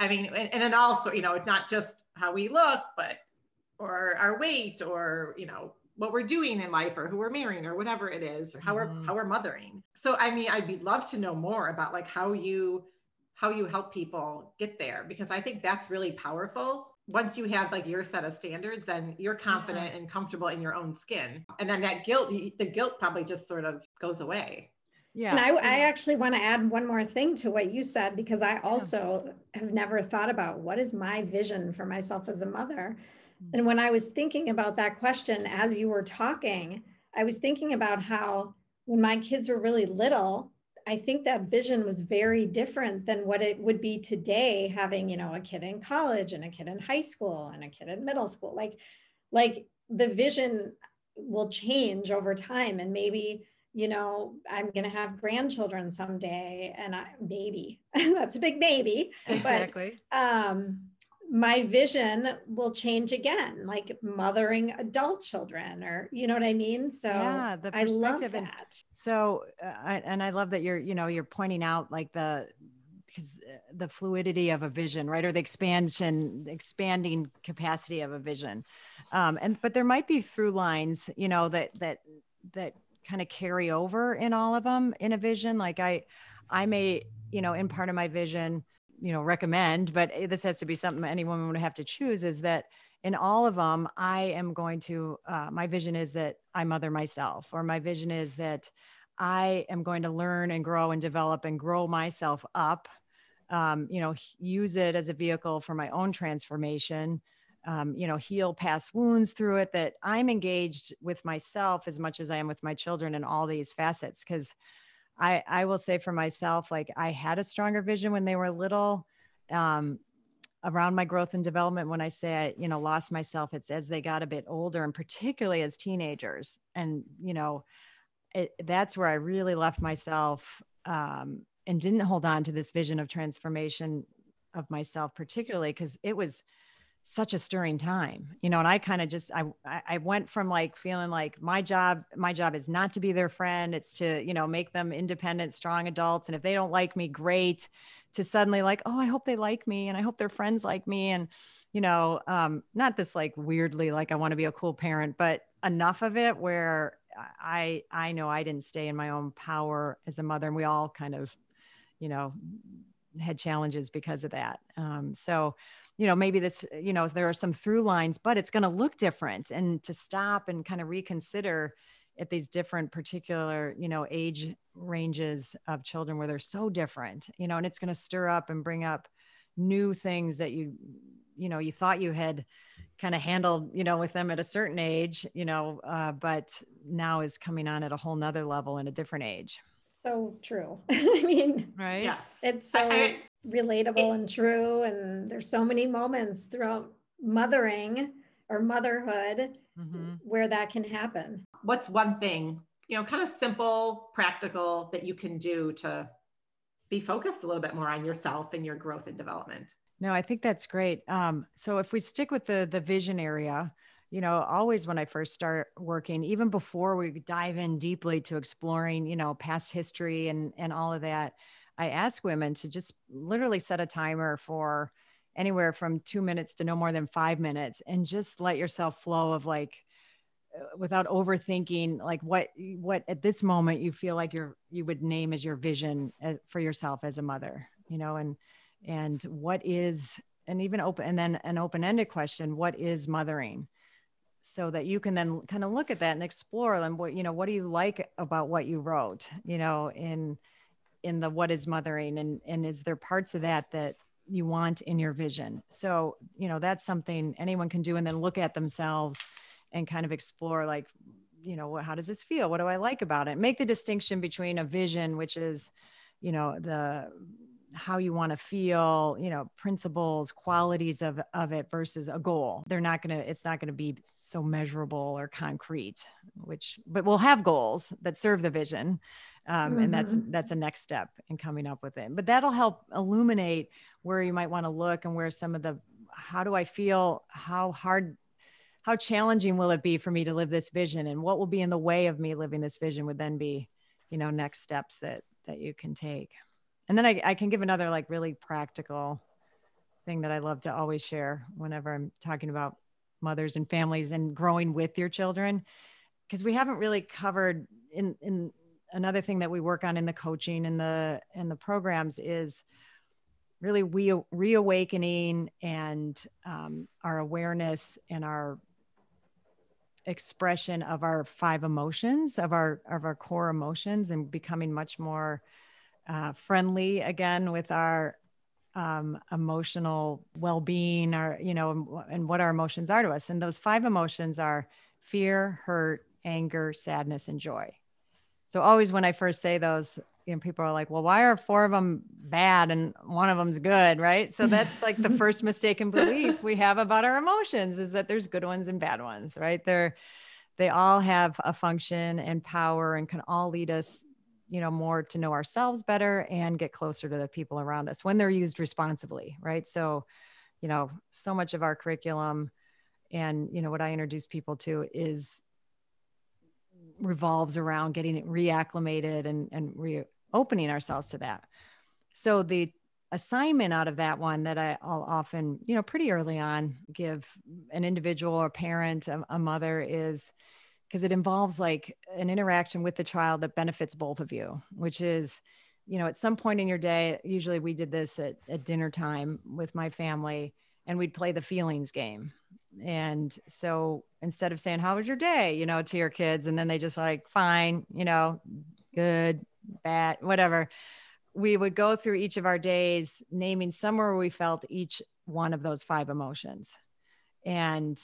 i mean and, and also you know it's not just how we look but or our weight or you know what we're doing in life or who we're marrying or whatever it is or how mm-hmm. we're how we're mothering. So i mean i'd be love to know more about like how you how you help people get there because i think that's really powerful. Once you have like your set of standards then you're confident and comfortable in your own skin. And then that guilt the guilt probably just sort of goes away yeah and i, I actually want to add one more thing to what you said because i also yeah. have never thought about what is my vision for myself as a mother mm. and when I was thinking about that question as you were talking, I was thinking about how when my kids were really little, I think that vision was very different than what it would be today, having, you know, a kid in college and a kid in high school and a kid in middle school. Like, like the vision will change over time. And maybe, you know, I'm going to have grandchildren someday and I maybe that's a big maybe. Exactly. But, um, my vision will change again, like mothering adult children, or you know what I mean. So yeah, the perspective I love that. And so, uh, I, and I love that you're, you know, you're pointing out like the because uh, the fluidity of a vision, right, or the expansion, expanding capacity of a vision, um, and but there might be through lines, you know, that that that kind of carry over in all of them in a vision. Like I, I may, you know, in part of my vision you know recommend but this has to be something any woman would have to choose is that in all of them i am going to uh, my vision is that i mother myself or my vision is that i am going to learn and grow and develop and grow myself up um, you know use it as a vehicle for my own transformation um, you know heal past wounds through it that i'm engaged with myself as much as i am with my children in all these facets because I I will say for myself, like I had a stronger vision when they were little. Um, around my growth and development when i say i you know lost myself it's as they got a bit older and particularly as teenagers and you know it, that's where i really left myself um, and didn't hold on to this vision of transformation of myself particularly because it was such a stirring time you know and i kind of just I, I went from like feeling like my job my job is not to be their friend it's to you know make them independent strong adults and if they don't like me great to suddenly like oh i hope they like me and i hope their friends like me and you know um not this like weirdly like i want to be a cool parent but enough of it where i i know i didn't stay in my own power as a mother and we all kind of you know had challenges because of that um so you know maybe this you know there are some through lines but it's going to look different and to stop and kind of reconsider at these different particular you know age ranges of children where they're so different you know and it's going to stir up and bring up new things that you you know you thought you had kind of handled you know with them at a certain age you know uh, but now is coming on at a whole nother level in a different age. So true. I mean right? yes. It's so I, relatable and true. And there's so many moments throughout mothering or motherhood mm-hmm. where that can happen. What's one thing, you know, kind of simple, practical that you can do to be focused a little bit more on yourself and your growth and development? No, I think that's great. Um, so if we stick with the the vision area, you know, always when I first start working, even before we dive in deeply to exploring, you know, past history and and all of that, I ask women to just literally set a timer for anywhere from two minutes to no more than five minutes and just let yourself flow of like, uh, without overthinking like what what at this moment you feel like you're you would name as your vision uh, for yourself as a mother you know and and what is and even open and then an open-ended question what is mothering? So that you can then kind of look at that and explore them what you know what do you like about what you wrote you know in in the what is mothering and and is there parts of that that you want in your vision? So you know that's something anyone can do and then look at themselves and kind of explore like you know how does this feel? What do i like about it? Make the distinction between a vision which is you know the how you want to feel you know principles qualities of of it versus a goal they're not going to it's not going to be so measurable or concrete which but we'll have goals that serve the vision um, mm-hmm. and that's mm-hmm. that's a next step in coming up with it but that'll help illuminate where you might want to look and where some of the how do i feel how hard how challenging will it be for me to live this vision and what will be in the way of me living this vision would then be you know next steps that that you can take and then I, I can give another like really practical thing that i love to always share whenever i'm talking about mothers and families and growing with your children because we haven't really covered in in another thing that we work on in the coaching and the and the programs is really we reawakening and um, our awareness and our expression of our five emotions of our of our core emotions and becoming much more uh, friendly again with our um, emotional well-being our you know and, and what our emotions are to us. And those five emotions are fear hurt anger sadness and joy. So always when i first say those you know people are like well why are four of them bad and one of them's good? Right? So that's like the first mistaken belief we have about our emotions is that there's good ones and bad ones right? They're they all have a function and power and can all lead us you know more to know ourselves better and get closer to the people around us when they're used responsibly right? So you know so much of our curriculum and you know what i introduce people to is revolves around getting it reacclimated and and reopening ourselves to that. So the assignment out of that one that i'll often you know pretty early on give an individual or parent a, a mother is because it involves like an interaction with the child that benefits both of you, which is, you know, at some point in your day, usually we did this at, at dinner time with my family and we'd play the feelings game. And so instead of saying, How was your day? you know, to your kids, and then they just like, fine, you know, good, bad, whatever. We would go through each of our days, naming somewhere we felt each one of those five emotions. And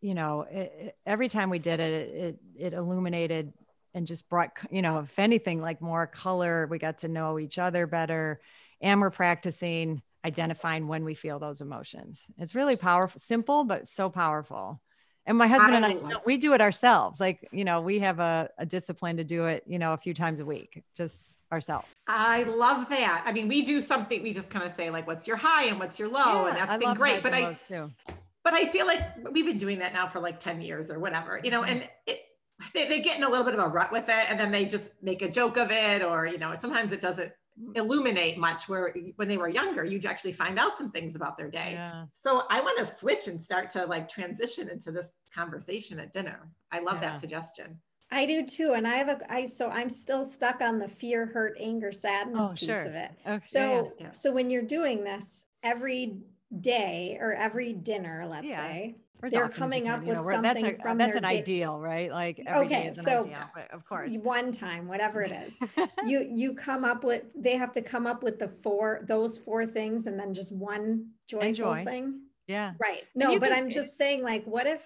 you know, it, every time we did it, it, it illuminated and just brought, you know, if anything, like more color. We got to know each other better, and we're practicing identifying when we feel those emotions. It's really powerful, simple, but so powerful. And my husband I, and I, we do it ourselves. Like, you know, we have a, a discipline to do it, you know, a few times a week, just ourselves. I love that. I mean, we do something, we just kind of say like, what's your high and what's your low? Yeah, and that's I been great. But I, too but I feel like we've been doing that now for like 10 years or whatever, you know, and it, they, they get in a little bit of a rut with it and then they just make a joke of it or, you know, sometimes it doesn't illuminate much where when they were younger, you'd actually find out some things about their day. Yeah. So I want to switch and start to like transition into this conversation at dinner. I love yeah. that suggestion. I do too. And I have a I so I'm still stuck on the fear, hurt, anger, sadness oh, piece sure. of it. Okay. So yeah. so when you're doing this, every day or every dinner, let's yeah. say, they're coming up with know, something that's a, from that's an day. ideal, right? Like okay, so ideal, of course, one time, whatever it is, you you come up with. They have to come up with the four those four things, and then just one joyful Enjoy. thing. Yeah, right. No, but I'm just saying, like, what if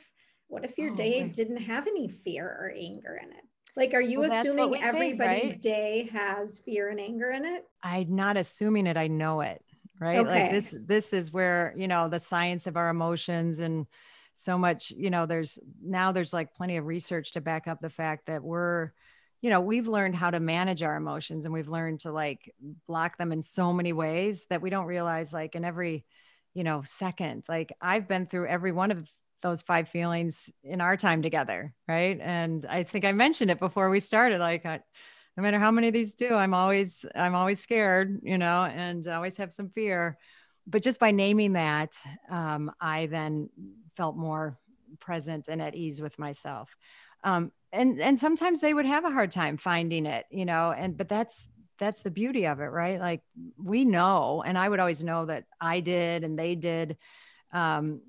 what if your oh, day didn't have any fear or anger in it? Like, are you well, assuming everybody's think, right? day has fear and anger in it? I'm not assuming it. I know it right? Okay. like this this is where you know the science of our emotions and so much you know there's now there's like plenty of research to back up the fact that we're you know we've learned how to manage our emotions and we've learned to like block them in so many ways that we don't realize like in every you know second. Like i've been through every one of those five feelings in our time together right? And i think i mentioned it before we started like I, no matter how many of these do, I'm always, I'm always scared, you know, and always have some fear. But just by naming that, um, I then felt more present and at ease with myself. Um, and and sometimes they would have a hard time finding it, you know, and but that's that's the beauty of it, right? Like we know, and I would always know that I did and they did. Um,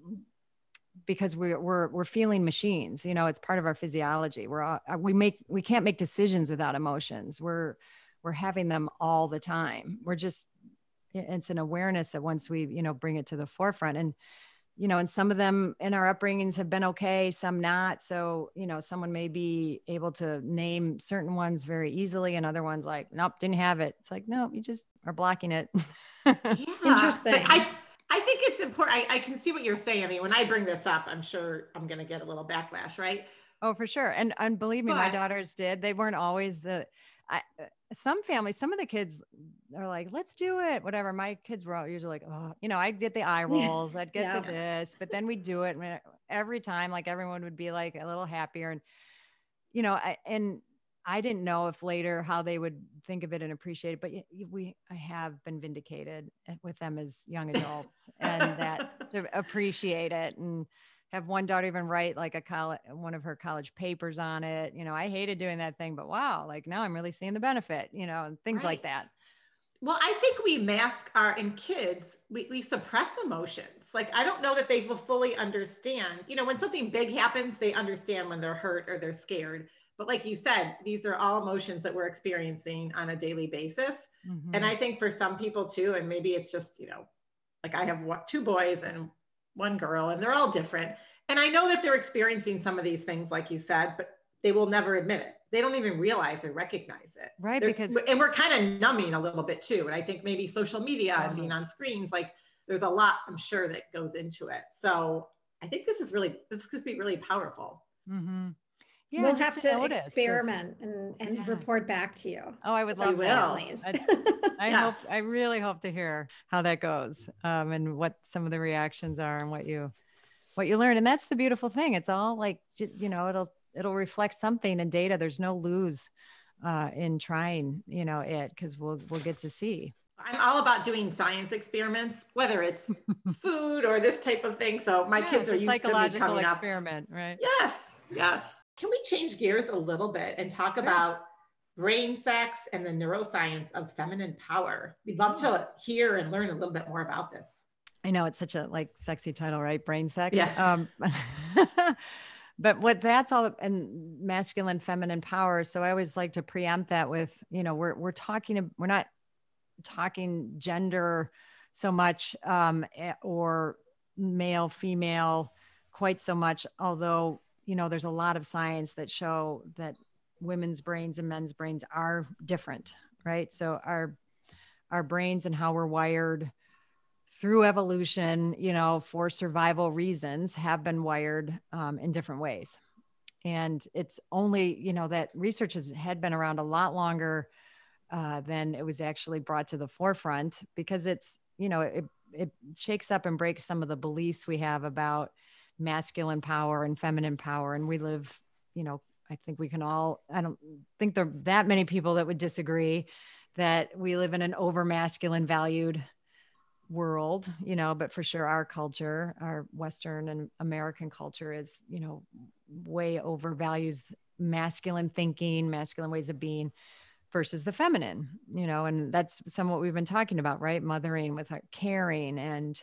because we're we're we're feeling machines you know it's part of our physiology. We're all, uh, we make we can't make decisions without emotions. We're we're having them all the time. We're just it's an awareness that once we you know bring it to the forefront and you know and some of them in our upbringings have been okay some not. So you know someone may be able to name certain ones very easily and other ones like nope didn't have it. It's like no you just are blocking it. Yeah. interesting. I, I think it's important. I, I can see what you're saying. I mean, when I bring this up, I'm sure I'm going to get a little backlash, right? Oh, for sure. And and believe me, but, my daughters did. They weren't always the. I, some families, some of the kids are like, "Let's do it," whatever. My kids were all usually like, "Oh, you know," I'd get the eye rolls, I'd get yeah. the this, but then we'd do it every time. Like everyone would be like a little happier, and you know, I, and I didn't know if later how they would think of it and appreciate it, but we I have been vindicated eh, with them as young adults and that to appreciate it and have one daughter even write like a college one of her college papers on it. You know i hated doing that thing but wow like now i'm really seeing the benefit you know and things right. like that. Well i think we mask our in kids we, we suppress emotions. Like i don't know that they will fully understand. You know when something big happens they understand when they're hurt or they're scared but like you said these are all emotions that we're experiencing on a daily basis mm-hmm. and i think for some people too and maybe it's just you know like i have what two boys and one girl, and they're all different. And I know that they're experiencing some of these things, like you said, but they will never admit it. They don't even realize or recognize it. Right. They're, because, and we're kind of numbing a little bit too. And I think maybe social media and being on screens, like there's a lot, I'm sure, that goes into it. So I think this is really, this could be really powerful. Mm-hmm. Yeah, we'll have to notice. experiment and, and yeah. report back to you. Oh, I would love that. I, I yes. hope I really hope to hear how that goes um, and what some of the reactions are and what you what you learn. And that's the beautiful thing. It's all like you know, it'll it'll reflect something in data. There's no lose uh, in trying, you know, it because we'll we'll get to see. I'm all about doing science experiments, whether it's food or this type of thing. So my yeah, kids are used to me coming experiment, up. right? Yes, yes. Can we change gears a little bit and talk sure. about brain sex and the neuroscience of feminine power? We'd love to hear and learn a little bit more about this. I know it's such a like sexy title, right? Brain sex. Yeah. Um, but what that's all and masculine feminine power so i always like to preempt that with you know we're we're talking we're not talking gender so much um, eh, or male female quite so much although you know, there's a lot of science that show that women's brains and men's brains are different, right? So our our brains and how we're wired through evolution, you know, for survival reasons, have been wired um, in different ways. And it's only, you know, that research has had been around a lot longer uh, than it was actually brought to the forefront because it's, you know, it, it shakes up and breaks some of the beliefs we have about masculine power and feminine power. And we live, you know, I think we can all, I don't think there are that many people that would disagree that we live in an over masculine valued world, you know, but for sure our culture, our Western and American culture is, you know, way overvalues masculine thinking, masculine ways of being versus the feminine, you know, and that's some what we've been talking about, right? Mothering with caring and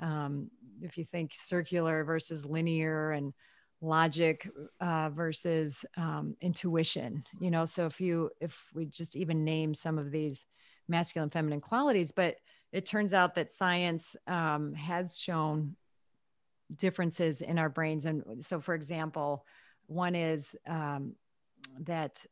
um, if you think circular versus linear and logic uh, versus um, intuition you know? So if you if we just even name some of these masculine feminine qualities but it turns out that science um, has shown differences in our brains. And so for example one is um, that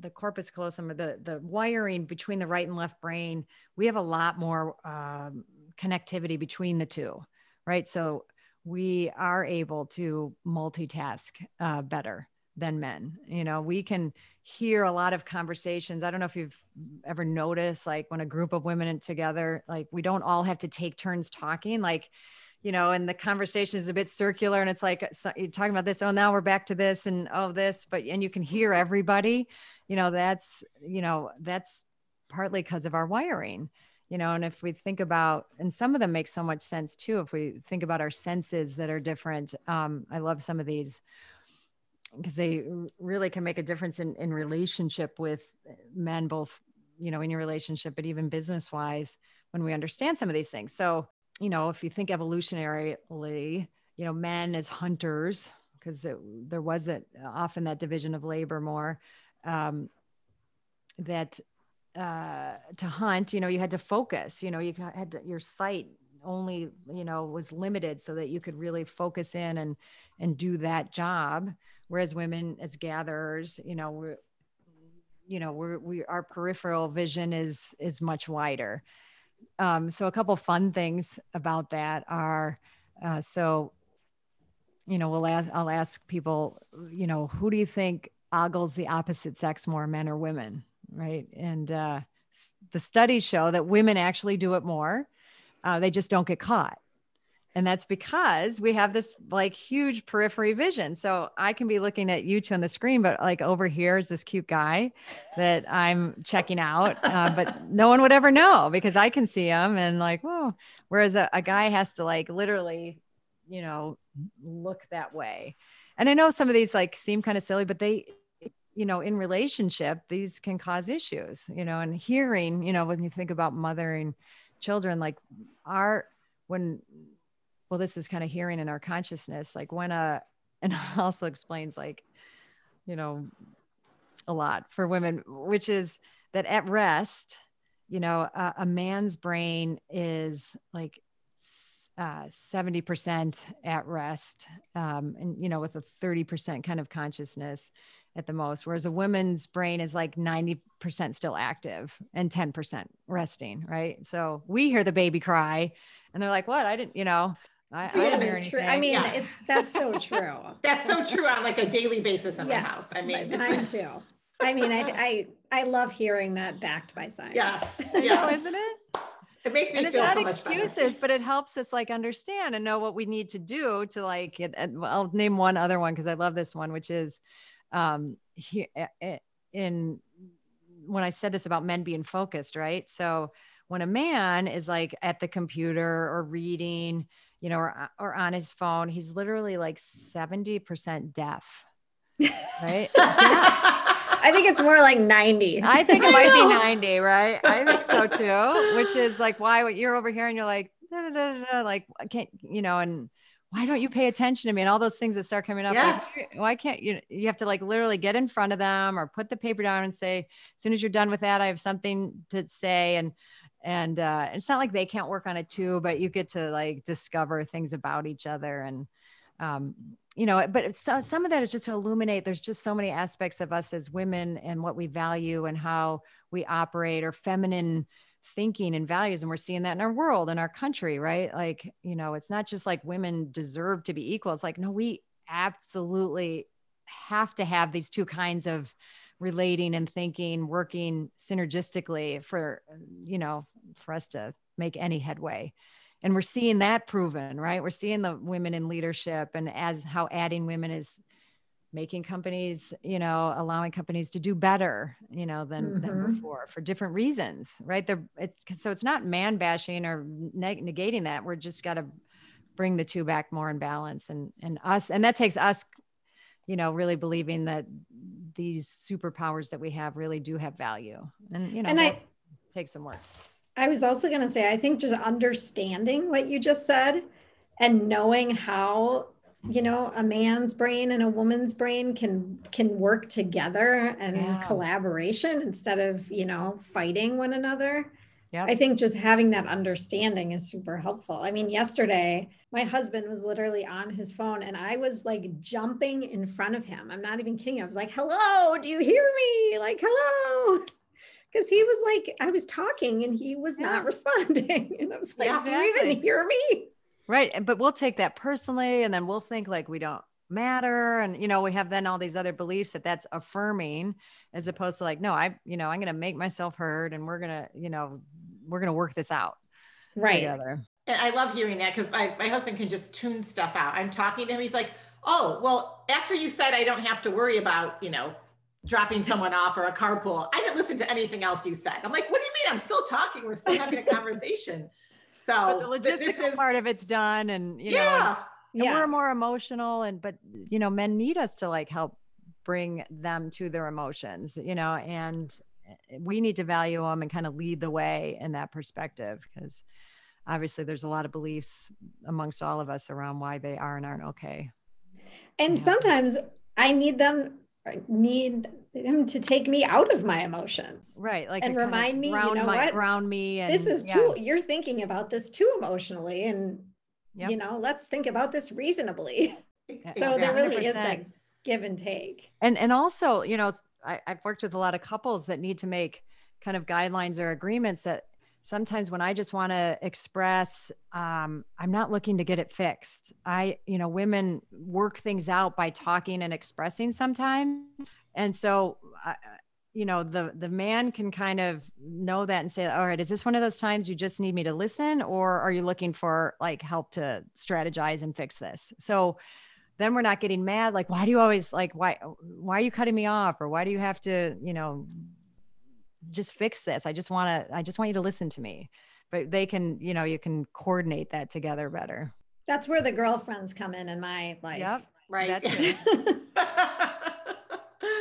the corpus callosum or the the wiring between the right and left brain we have a lot more um, connectivity between the two right? So we are able to multitask uh, better than men. You know, we can hear a lot of conversations. I don't know if you've ever noticed, like when a group of women together, like we don't all have to take turns talking. Like, you know, and the conversation is a bit circular, and it's like so you're talking about this. Oh, now we're back to this, and oh, this. But and you can hear everybody. You know, that's you know that's partly because of our wiring you know and if we think about and some of them make so much sense too if we think about our senses that are different um, i love some of these because they really can make a difference in, in relationship with men both you know in your relationship but even business wise when we understand some of these things. So you know if you think evolutionarily you know men as hunters because there was that often that division of labor more um, that uh, to hunt, you know, you had to focus, you know, you had to, your sight only, you know, was limited so that you could really focus in and, and do that job. Whereas women as gatherers, you know, we're, you know, we're, we, our peripheral vision is, is much wider. Um, so a couple fun things about that are, uh, so, you know, we'll ask, I'll ask people, you know, who do you think ogles the opposite sex more, men or women? Right? And uh, the studies show that women actually do it more. Uh, they just don't get caught. And that's because we have this like huge periphery vision. So I can be looking at you two on the screen, but like over here is this cute guy that I'm checking out. Uh, but no one would ever know because I can see him and like, whoa. Whereas a, a guy has to like literally you know, look that way. And I know some of these like seem kind of silly, but they, you know, in relationship, these can cause issues, you know, and hearing, you know, when you think about mothering children, like our, when, well, this is kind of hearing in our consciousness, like when a, and also explains like, you know, a lot for women, which is that at rest, you know, a, a man's brain is like uh, 70% at rest um, and you know with a 30% kind of consciousness at the most whereas a woman's brain is like 90% still active and 10% resting right so we hear the baby cry and they're like what i didn't you know I, I didn't hear anything. I mean, yeah. it's that's so true. that's so true on like a daily basis in yes, my house. I mean, mine too. I mean, I, I I love hearing that backed by science. Yeah, yeah, isn't it? It makes me and it's not so excuses, but it helps us like understand and know what we need to do to like. I'll name one other one because I love this one, which is um here in when I said this about men being focused, right? So when a man is like at the computer or reading, you know, or, or on his phone, he's literally like 70% deaf. Right? yeah. I think it's more like 90. I think it might be 90, right? I think so too, which is like why you're over here and you're like, da, da, da, like, I can't, you know, and why don't you pay attention to me and all those things that start coming up yes. like, why can't you you have to like literally get in front of them or put the paper down and say as soon as you're done with that i have something to say and and uh, it's not like they can't work on it too but you get to like discover things about each other and um, you know, but so, some of that is just to illuminate. There's just so many aspects of us as women and what we value and how we operate or feminine thinking and values. And we're seeing that in our world, in our country, right? Like, you know, it's not just like women deserve to be equal. It's like, no, we absolutely have to have these two kinds of relating and thinking working synergistically for, you know, for us to make any headway and we're seeing that proven right we're seeing the women in leadership and as how adding women is making companies you know allowing companies to do better you know than, mm-hmm. than before for different reasons right? They're it's so it's not man bashing or neg- negating that. We're just got to bring the two back more in balance and and us and that takes us you know really believing that these superpowers that we have really do have value. And you know and I, take some work. I was also going to say, I think just understanding what you just said and knowing how you mm-hmm. know a man's brain and a woman's brain can can work together and yeah. collaboration instead of you know fighting one another. Yeah i think just having that understanding is super helpful. I mean yesterday my husband was literally on his phone and i was like jumping in front of him. I'm not even kidding. I was like hello do you hear me? Like hello. Because he was like, I was talking and he was yeah. not responding. And I was like, yeah, do you even hear me? Right. But we'll take that personally and then we'll think like we don't matter. And, you know, we have then all these other beliefs that that's affirming as opposed to like, no, I, you know, I'm going to make myself heard and we're going to, you know, we're going to work this out right together. And I love hearing that because my, my husband can just tune stuff out. I'm talking to him. He's like, oh, well, after you said I don't have to worry about, you know, dropping someone off or a carpool. I didn't listen to anything else you said. I'm like, what do you mean? I'm still talking. We're still having a conversation. So but the logistical is, part of it's done, and you yeah. know, and, yeah. we're more emotional, and but you know, men need us to like help bring them to their emotions, you know, and eh, we need to value them and kind of lead the way in that perspective because obviously there's a lot of beliefs amongst all of us around why they are and aren't okay. And yeah. sometimes I need them need him to take me out of my emotions right like and remind me ground you know my, what ground me and, this is yeah. too you're thinking about this too emotionally and yep. you know let's think about this reasonably so there really 100%. is that give and take and and also you know I, i've worked with a lot of couples that need to make kind of guidelines or agreements that sometimes when I just want to express, um, I'm not looking to get it fixed. I, you know, women work things out by talking and expressing sometimes. And so, uh, you know, the the man can kind of know that and say, all right, is this one of those times you just need me to listen, or are you looking for like help to strategize and fix this? So then we're not getting mad like why do you always like why why are you cutting me off or why do you have to you know just fix this. I just want to, I just want you to listen to me. But they can, you know, you can coordinate that together better. That's where the girlfriends come in in my life. Yep. Right. That too.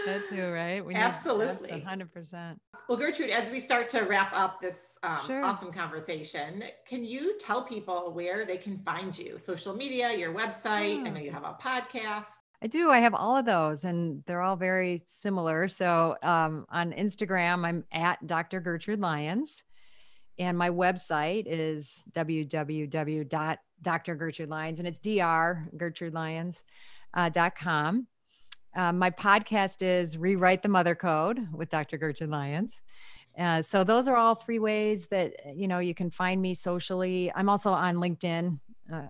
That too, right? We Absolutely. hundred percent. Well, Gertrude, as we start to wrap up this um, Sure. awesome conversation, can you tell people where they can find you? Social media, your website. I know you have a podcast. I do. I have all of those, and they're all very similar. So um, on Instagram, I'm at Dr. Gertrude Lyons, and my website is www.drgertrude and it's dr uh, dot com. Um, my podcast is Rewrite the Mother Code with Dr. Gertrude Lyons. Uh, so those are all three ways that you know you can find me socially. I'm also on LinkedIn uh,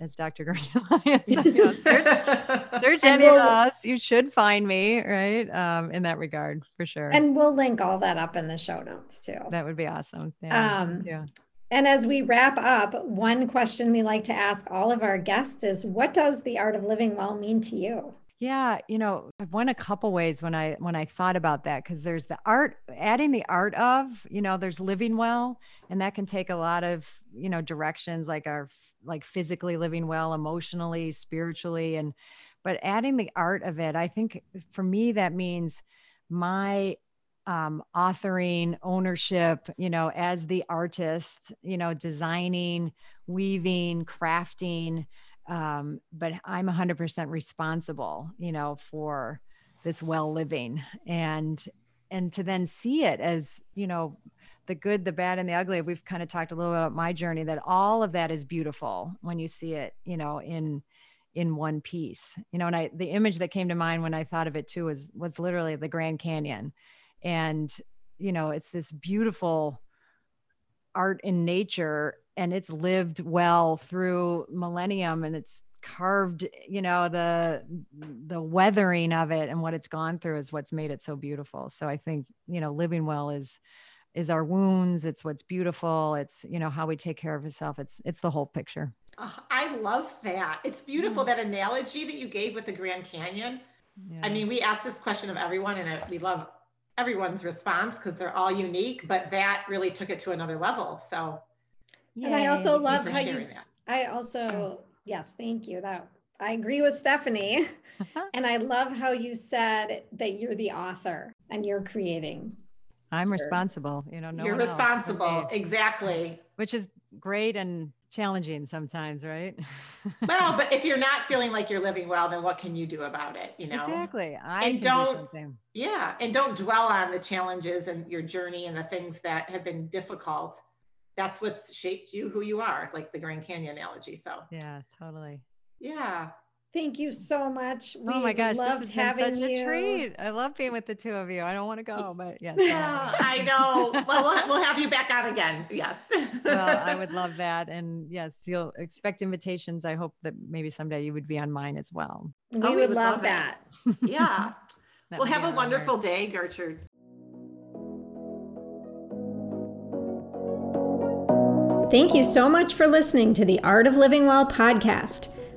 as Dr. Lyons. You know, search, search any of we'll- us. You should find me, right? Um, in that regard, for sure. And we'll link all that up in the show notes too. that would be awesome. Yeah. Um, yeah. And as we wrap up, one question we like to ask all of our guests is what does the art of living well mean to you? Yeah, you know, I've went a couple ways when I when I thought about that because there's the art, adding the art of, you know, there's living well, and that can take a lot of, you know, directions like our like physically living well, emotionally, spiritually, and but adding the art of it, I think for me that means my um, authoring ownership, you know, as the artist, you know, designing, weaving, crafting, um, but I'm 100% responsible, you know, for this well living and and to then see it as you know the good the bad and the ugly. We've kind of talked a little bit about my journey that all of that is beautiful when you see it you know in in one piece you know and i the image that came to mind when i thought of it too was was literally the grand canyon. And you know it's this beautiful art in nature and it's lived well through millennium and it's carved you know the the weathering of it and what it's gone through is what's made it so beautiful. So i think you know living well is is our wounds it's what's beautiful it's you know how we take care of ourselves it's it's the whole picture Oh, I love that. It's beautiful mm. that analogy that you gave with the Grand Canyon. yeah. I mean, we ask this question of everyone, and we love everyone's response because they're all unique. But that really took it to another level. So And I also love for how you, sharing s- I also, yes, thank you. That I agree with Stephanie. And I love how you said that you're the author and you're creating. I'm responsible you know no you're one else but responsible. Exactly. which is great and challenging sometimes right Well, but if you're not feeling like you're living well, then what can you do about it? You know? exactly i And do don't- something Yeah. And don't dwell on the challenges and your journey and the things that have been difficult. That's what's shaped you who you are, like the Grand Canyon analogy. So, yeah totally yeah. Thank you so much. Oh my We've gosh, this loved has been having such you. a treat. I love being with the two of you. I don't want to go, but yes. Yeah, I know. Well, we'll, we'll have you back on again. Yes. well, I would love that. And yes, you'll expect invitations. I hope that maybe someday you would be on mine as well. We Oh, we would would love love that. Yeah. That well, have a an honor. wonderful day, Gertrude. Thank you so much for listening to the Art of Living Well podcast.